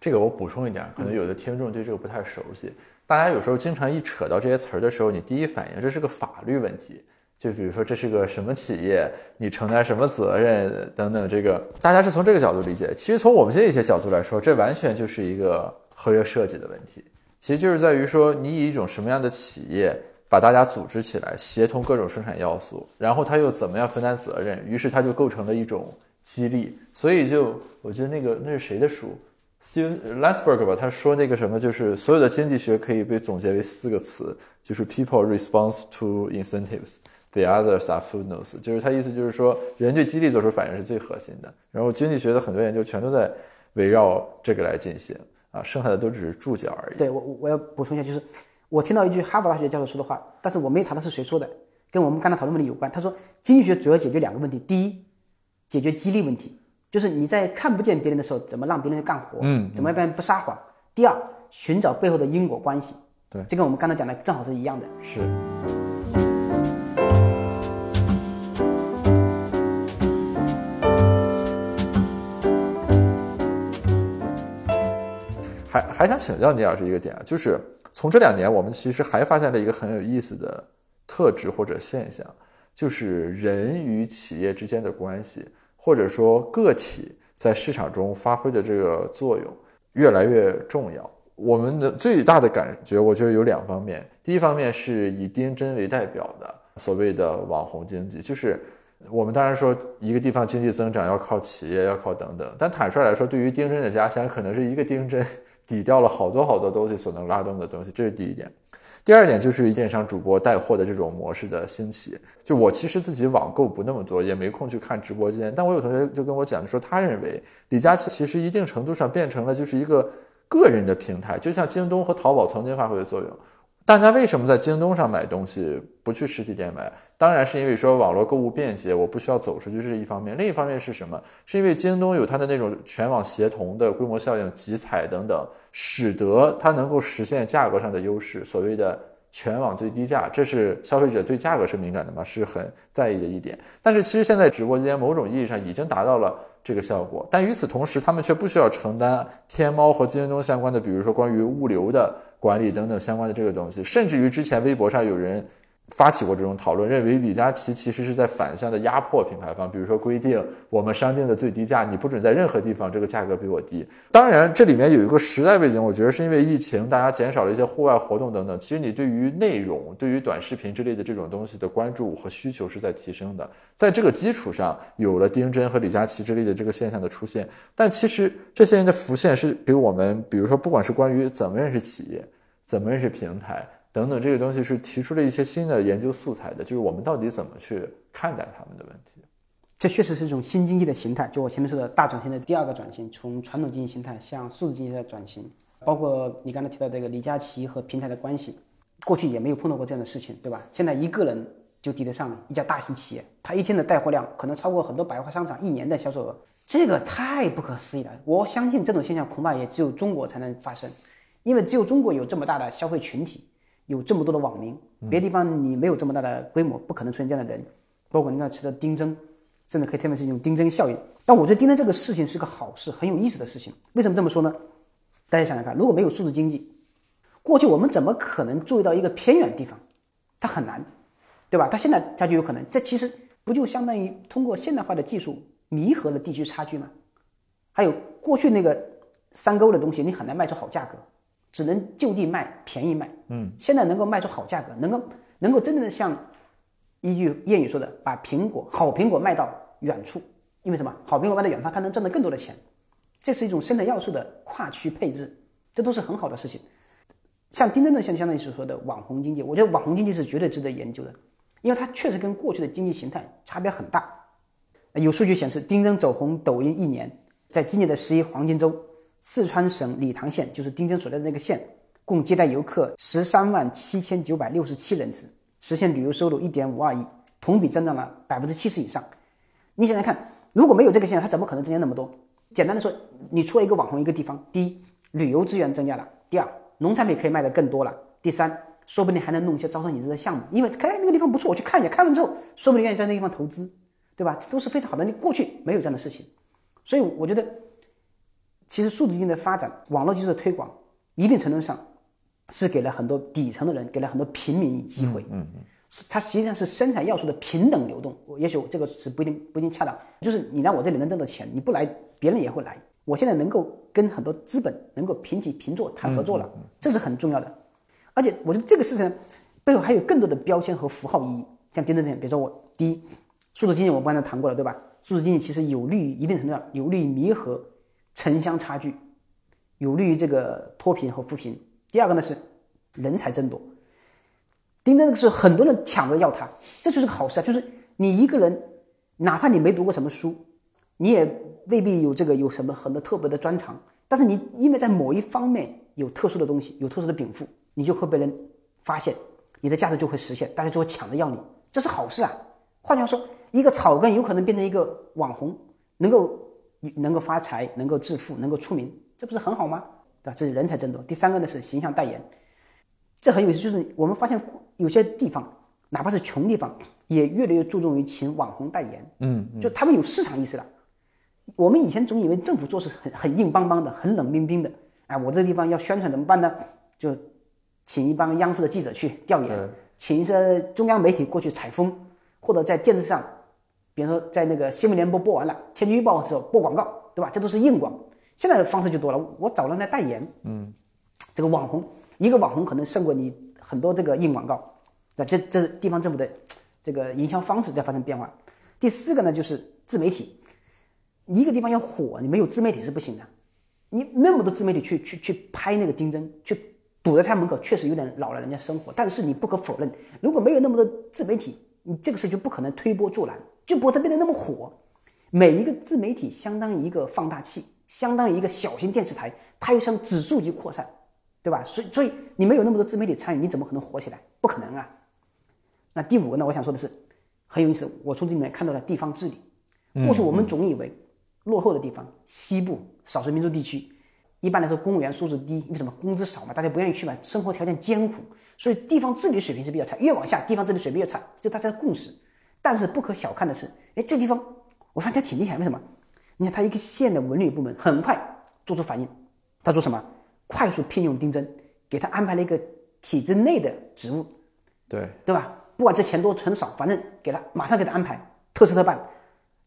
这个我补充一点，可能有的听众对这个不太熟悉。大家有时候经常一扯到这些词儿的时候，你第一反应这是个法律问题。就比如说这是个什么企业，你承担什么责任等等，这个大家是从这个角度理解。其实从我们经济学角度来说，这完全就是一个合约设计的问题。其实就是在于说，你以一种什么样的企业把大家组织起来，协同各种生产要素，然后他又怎么样分担责任，于是它就构成了一种激励。所以就我觉得那个那是谁的书，Steven l a s b e r g 吧，他说那个什么，就是所有的经济学可以被总结为四个词，就是 People response to incentives。The others are footnotes，就是他意思就是说，人对激励做出反应是最核心的。然后经济学的很多研究全都在围绕这个来进行啊，剩下的都只是注脚而已。对我，我要补充一下，就是我听到一句哈佛大学教授说的话，但是我没查到是谁说的，跟我们刚才讨论问题有关。他说，经济学主要解决两个问题：第一，解决激励问题，就是你在看不见别人的时候，怎么让别人干活，嗯，怎么让别人不撒谎；第二，寻找背后的因果关系。对，这跟我们刚才讲的正好是一样的。是。还想请教倪老师一个点啊，就是从这两年我们其实还发现了一个很有意思的特质或者现象，就是人与企业之间的关系，或者说个体在市场中发挥的这个作用越来越重要。我们的最大的感觉，我觉得有两方面，第一方面是以丁真为代表的所谓的网红经济，就是我们当然说一个地方经济增长要靠企业，要靠等等，但坦率来说，对于丁真的家乡，可能是一个丁真。抵掉了好多好多东西所能拉动的东西，这是第一点。第二点就是电商主播带货的这种模式的兴起。就我其实自己网购不那么多，也没空去看直播间。但我有同学就跟我讲，说他认为李佳琦其实一定程度上变成了就是一个个人的平台，就像京东和淘宝曾经发挥的作用。大家为什么在京东上买东西不去实体店买？当然是因为说网络购物便捷，我不需要走出去，这是一方面。另一方面是什么？是因为京东有它的那种全网协同的规模效应、集采等等，使得它能够实现价格上的优势，所谓的全网最低价。这是消费者对价格是敏感的嘛，是很在意的一点。但是其实现在直播间某种意义上已经达到了。这个效果，但与此同时，他们却不需要承担天猫和京东相关的，比如说关于物流的管理等等相关的这个东西，甚至于之前微博上有人。发起过这种讨论，认为李佳琦其实是在反向的压迫品牌方，比如说规定我们商店的最低价，你不准在任何地方这个价格比我低。当然，这里面有一个时代背景，我觉得是因为疫情，大家减少了一些户外活动等等。其实你对于内容、对于短视频之类的这种东西的关注和需求是在提升的，在这个基础上，有了丁真和李佳琦之类的这个现象的出现。但其实这些人的浮现是给我们，比如说不管是关于怎么认识企业，怎么认识平台。等等，这个东西是提出了一些新的研究素材的，就是我们到底怎么去看待他们的问题。这确实是一种新经济的形态，就我前面说的大转型的第二个转型，从传统经济形态向数字经济的转型。包括你刚才提到这个李佳琦和平台的关系，过去也没有碰到过这样的事情，对吧？现在一个人就抵得上一家大型企业，它一天的带货量可能超过很多百货商场一年的销售额，这个太不可思议了。我相信这种现象恐怕也只有中国才能发生，因为只有中国有这么大的消费群体，有这么多的网民，别地方你没有这么大的规模，不可能出现这样的人。包括您那吃的丁真，甚至可以称为是一种丁真效应。但我觉得丁真这个事情是个好事，很有意思的事情。为什么这么说呢？大家想想看，如果没有数字经济，过去我们怎么可能注意到一个偏远地方？它很难，对吧？它现在它就有可能。这其实不就相当于通过现代化的技术弥合了地区差距吗？还有过去那个山沟的东西，你很难卖出好价格，只能就地卖，便宜卖。嗯，现在能够卖出好价格，能够能够真正的像一句谚语说的，把苹果好苹果卖到远处。因为什么？好苹果卖到远方，它能挣得更多的钱。这是一种生态要素的跨区配置，这都是很好的事情。像丁真正现相当于所说的网红经济，我觉得网红经济是绝对值得研究的，因为它确实跟过去的经济形态差别很大。有数据显示，丁真走红抖音一年，在今年的十一黄金周，四川省理塘县就是丁真所在的那个县，共接待游客十三万七千九百六十七人次，实现旅游收入一点五二亿，同比增长了百分之七十以上。你想想看，如果没有这个县，它怎么可能增加那么多？简单的说，你出了一个网红一个地方，第一，旅游资源增加了；第二，农产品可以卖得更多了；第三，说不定还能弄一些招商引资的项目，因为哎那个地方不错，我去看一下，看完之后，说不定愿意在那地方投资，对吧？这都是非常好的。你过去没有这样的事情，所以我觉得，其实数字经济的发展，网络技术的推广，一定程度上是给了很多底层的人，给了很多平民以机会。嗯嗯。是它实际上是生产要素的平等流动，也许这个词不一定不一定恰当，就是你来我这里能挣到钱，你不来别人也会来。我现在能够跟很多资本能够平起平坐谈合作了，这是很重要的。而且我觉得这个事情背后还有更多的标签和符号意义，像丁正这样，比如说我第一，数字经济我们刚才谈过了，对吧？数字经济其实有利于一定程度上有利于弥合城乡差距，有利于这个脱贫和扶贫。第二个呢是人才争夺。丁真是很多人抢着要他，这就是个好事啊！就是你一个人，哪怕你没读过什么书，你也未必有这个有什么很多特别的专长，但是你因为在某一方面有特殊的东西，有特殊的禀赋，你就会被人发现，你的价值就会实现，大家就会抢着要你，这是好事啊！换句话说，一个草根有可能变成一个网红，能够能够发财，能够致富，能够出名，这不是很好吗？对吧？这是人才争夺。第三个呢是形象代言。这很有意思，就是我们发现有些地方，哪怕是穷地方，也越来越注重于请网红代言。嗯，就他们有市场意识了。我们以前总以为政府做事很很硬邦邦的，很冷冰冰的。哎，我这地方要宣传怎么办呢？就请一帮央视的记者去调研，请一些中央媒体过去采风，或者在电视上，比如说在那个新闻联播播完了，天气预报的时候播广告，对吧？这都是硬广。现在的方式就多了，我找人来代言。嗯，这个网红。一个网红可能胜过你很多这个硬广告，啊，这这是地方政府的这个营销方式在发生变化。第四个呢，就是自媒体。一个地方要火，你没有自媒体是不行的。你那么多自媒体去去去拍那个丁真，去堵在他门口，确实有点扰了人家生活。但是你不可否认，如果没有那么多自媒体，你这个事就不可能推波助澜，就不会变得那么火。每一个自媒体相当于一个放大器，相当于一个小型电视台，它又向指数级扩散。对吧？所以，所以你没有那么多自媒体参与，你怎么可能火起来？不可能啊！那第五个呢？我想说的是，很有意思。我从这里面看到了地方治理。过去我们总以为落后的地方，西部少数民族地区，一般来说公务员素质低，为什么？工资少嘛，大家不愿意去嘛，生活条件艰苦，所以地方治理水平是比较差。越往下，地方治理水平越差，这大家的共识。但是不可小看的是，哎，这地方我发现挺厉害。为什么？你看他一个县的文旅部门很快做出反应，他做什么？快速聘用丁真，给他安排了一个体制内的职务，对对吧？不管这钱多钱少，反正给他马上给他安排特事特办，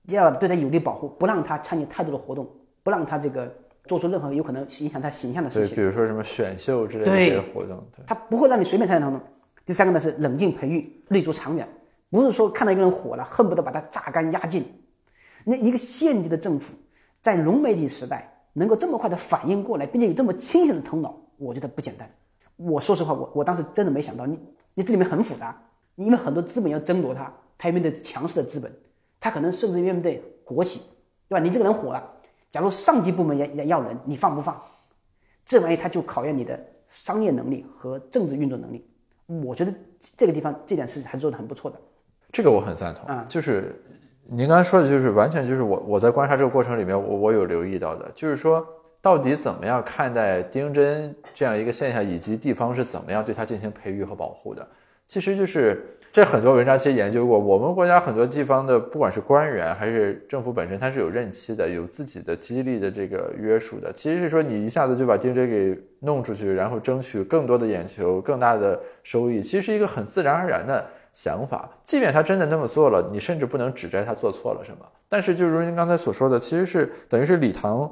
要对他有力保护，不让他参与太多的活动，不让他这个做出任何有可能影响他形象的事情。对，比如说什么选秀之类的这些活动，对，他不会让你随便参加活动。第三个呢是冷静培育，立足长远，不是说看到一个人火了，恨不得把他榨干压尽。那一个县级的政府在融媒体时代。能够这么快的反应过来，并且有这么清醒的头脑，我觉得不简单。我说实话，我我当时真的没想到，你你这里面很复杂，因为很多资本要争夺它，它面对强势的资本，它可能甚至面对国企，对吧？你这个人火了，假如上级部门也也要人，你放不放？这玩意它就考验你的商业能力和政治运作能力。我觉得这个地方这点事还是做的很不错的。这个我很赞同啊就是您刚才说的，就是完全就是我我在观察这个过程里面，我我有留意到的，就是说到底怎么样看待丁真这样一个现象，以及地方是怎么样对它进行培育和保护的。其实就是这很多文章其实研究过，我们国家很多地方的不管是官员还是政府本身，它是有任期的，有自己的激励的这个约束的。其实是说你一下子就把丁真给弄出去，然后争取更多的眼球、更大的收益，其实是一个很自然而然的想法。即便他真的那么做了，你甚至不能指摘他做错了什么。但是就如您刚才所说的，其实是等于是李唐。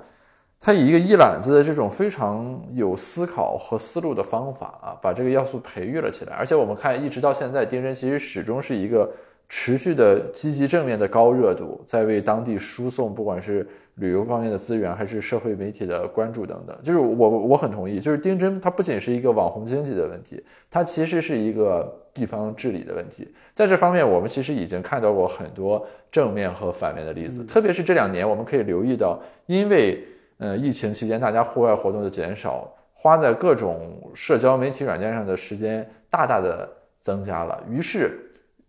他以一个一揽子的这种非常有思考和思路的方法啊，把这个要素培育了起来。而且我们看，一直到现在，丁真其实始终是一个持续的积极正面的高热度，在为当地输送，不管是旅游方面的资源，还是社会媒体的关注等等。就是我我很同意，就是丁真它不仅是一个网红经济的问题，它其实是一个地方治理的问题。在这方面，我们其实已经看到过很多正面和反面的例子，特别是这两年，我们可以留意到，因为呃，疫情期间大家户外活动的减少，花在各种社交媒体软件上的时间大大的增加了。于是，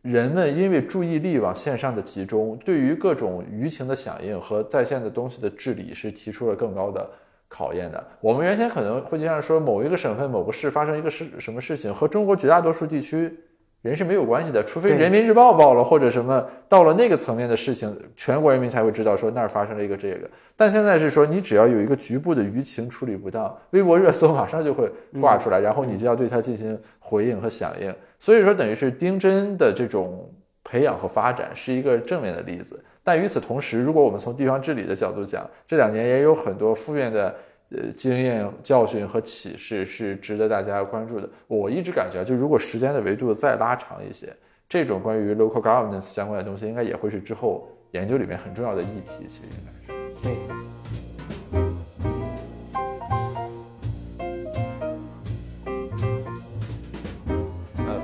人们因为注意力往线上的集中，对于各种舆情的响应和在线的东西的治理是提出了更高的考验的。我们原先可能会经常说，某一个省份某个市发生一个事什么事情，和中国绝大多数地区。人是没有关系的，除非人民日报报了或者什么到了那个层面的事情，全国人民才会知道说那儿发生了一个这个。但现在是说，你只要有一个局部的舆情处理不当，微博热搜马上就会挂出来，然后你就要对它进行回应和响应。所以说，等于是丁真的这种培养和发展是一个正面的例子。但与此同时，如果我们从地方治理的角度讲，这两年也有很多负面的。呃，经验教训和启示是值得大家关注的。我一直感觉，就如果时间的维度再拉长一些，这种关于 local governance 相关的东西，应该也会是之后研究里面很重要的议题。其实应该是。对，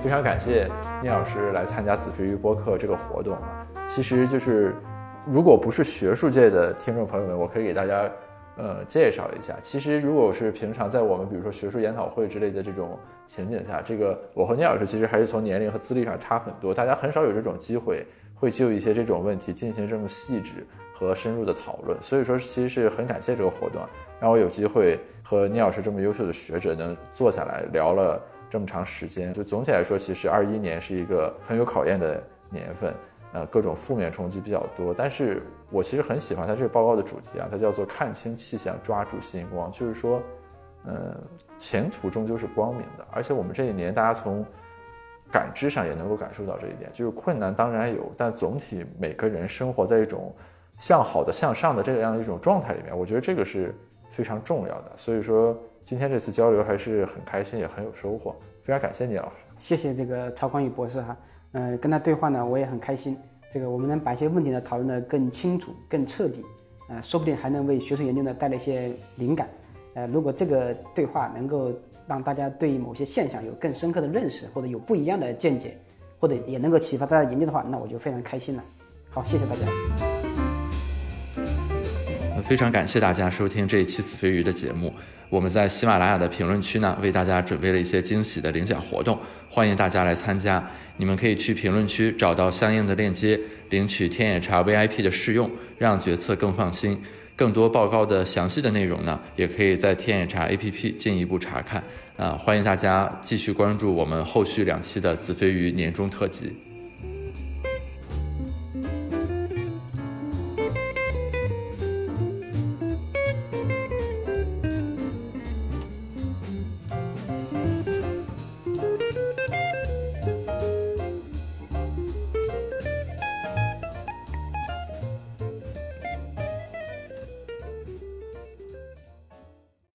非常感谢聂老师来参加子非鱼播客这个活动啊。其实就是，如果不是学术界的听众朋友们，我可以给大家呃介绍一下。其实如果是平常在我们比如说学术研讨会之类的这种情景下，这个我和聂老师其实还是从年龄和资历上差很多，大家很少有这种机会会就一些这种问题进行这么细致和深入的讨论。所以说，其实是很感谢这个活动，让我有机会和聂老师这么优秀的学者能坐下来聊了。这么长时间，就总体来说，其实二一年是一个很有考验的年份，呃，各种负面冲击比较多。但是我其实很喜欢它这个报告的主题啊，它叫做“看清气象，抓住星光”，就是说，嗯，前途终究是光明的。而且我们这一年，大家从感知上也能够感受到这一点，就是困难当然有，但总体每个人生活在一种向好的、向上的这样一种状态里面，我觉得这个是非常重要的。所以说。今天这次交流还是很开心，也很有收获，非常感谢聂老师。谢谢这个曹光宇博士哈，呃，跟他对话呢，我也很开心。这个我们能把一些问题呢讨论得更清楚、更彻底，呃，说不定还能为学术研究呢带来一些灵感。呃，如果这个对话能够让大家对某些现象有更深刻的认识，或者有不一样的见解，或者也能够启发大家研究的话，那我就非常开心了。好，谢谢大家。非常感谢大家收听这一期子非鱼的节目。我们在喜马拉雅的评论区呢，为大家准备了一些惊喜的领奖活动，欢迎大家来参加。你们可以去评论区找到相应的链接，领取天眼查 VIP 的试用，让决策更放心。更多报告的详细的内容呢，也可以在天眼查 APP 进一步查看。啊，欢迎大家继续关注我们后续两期的子非鱼年终特辑。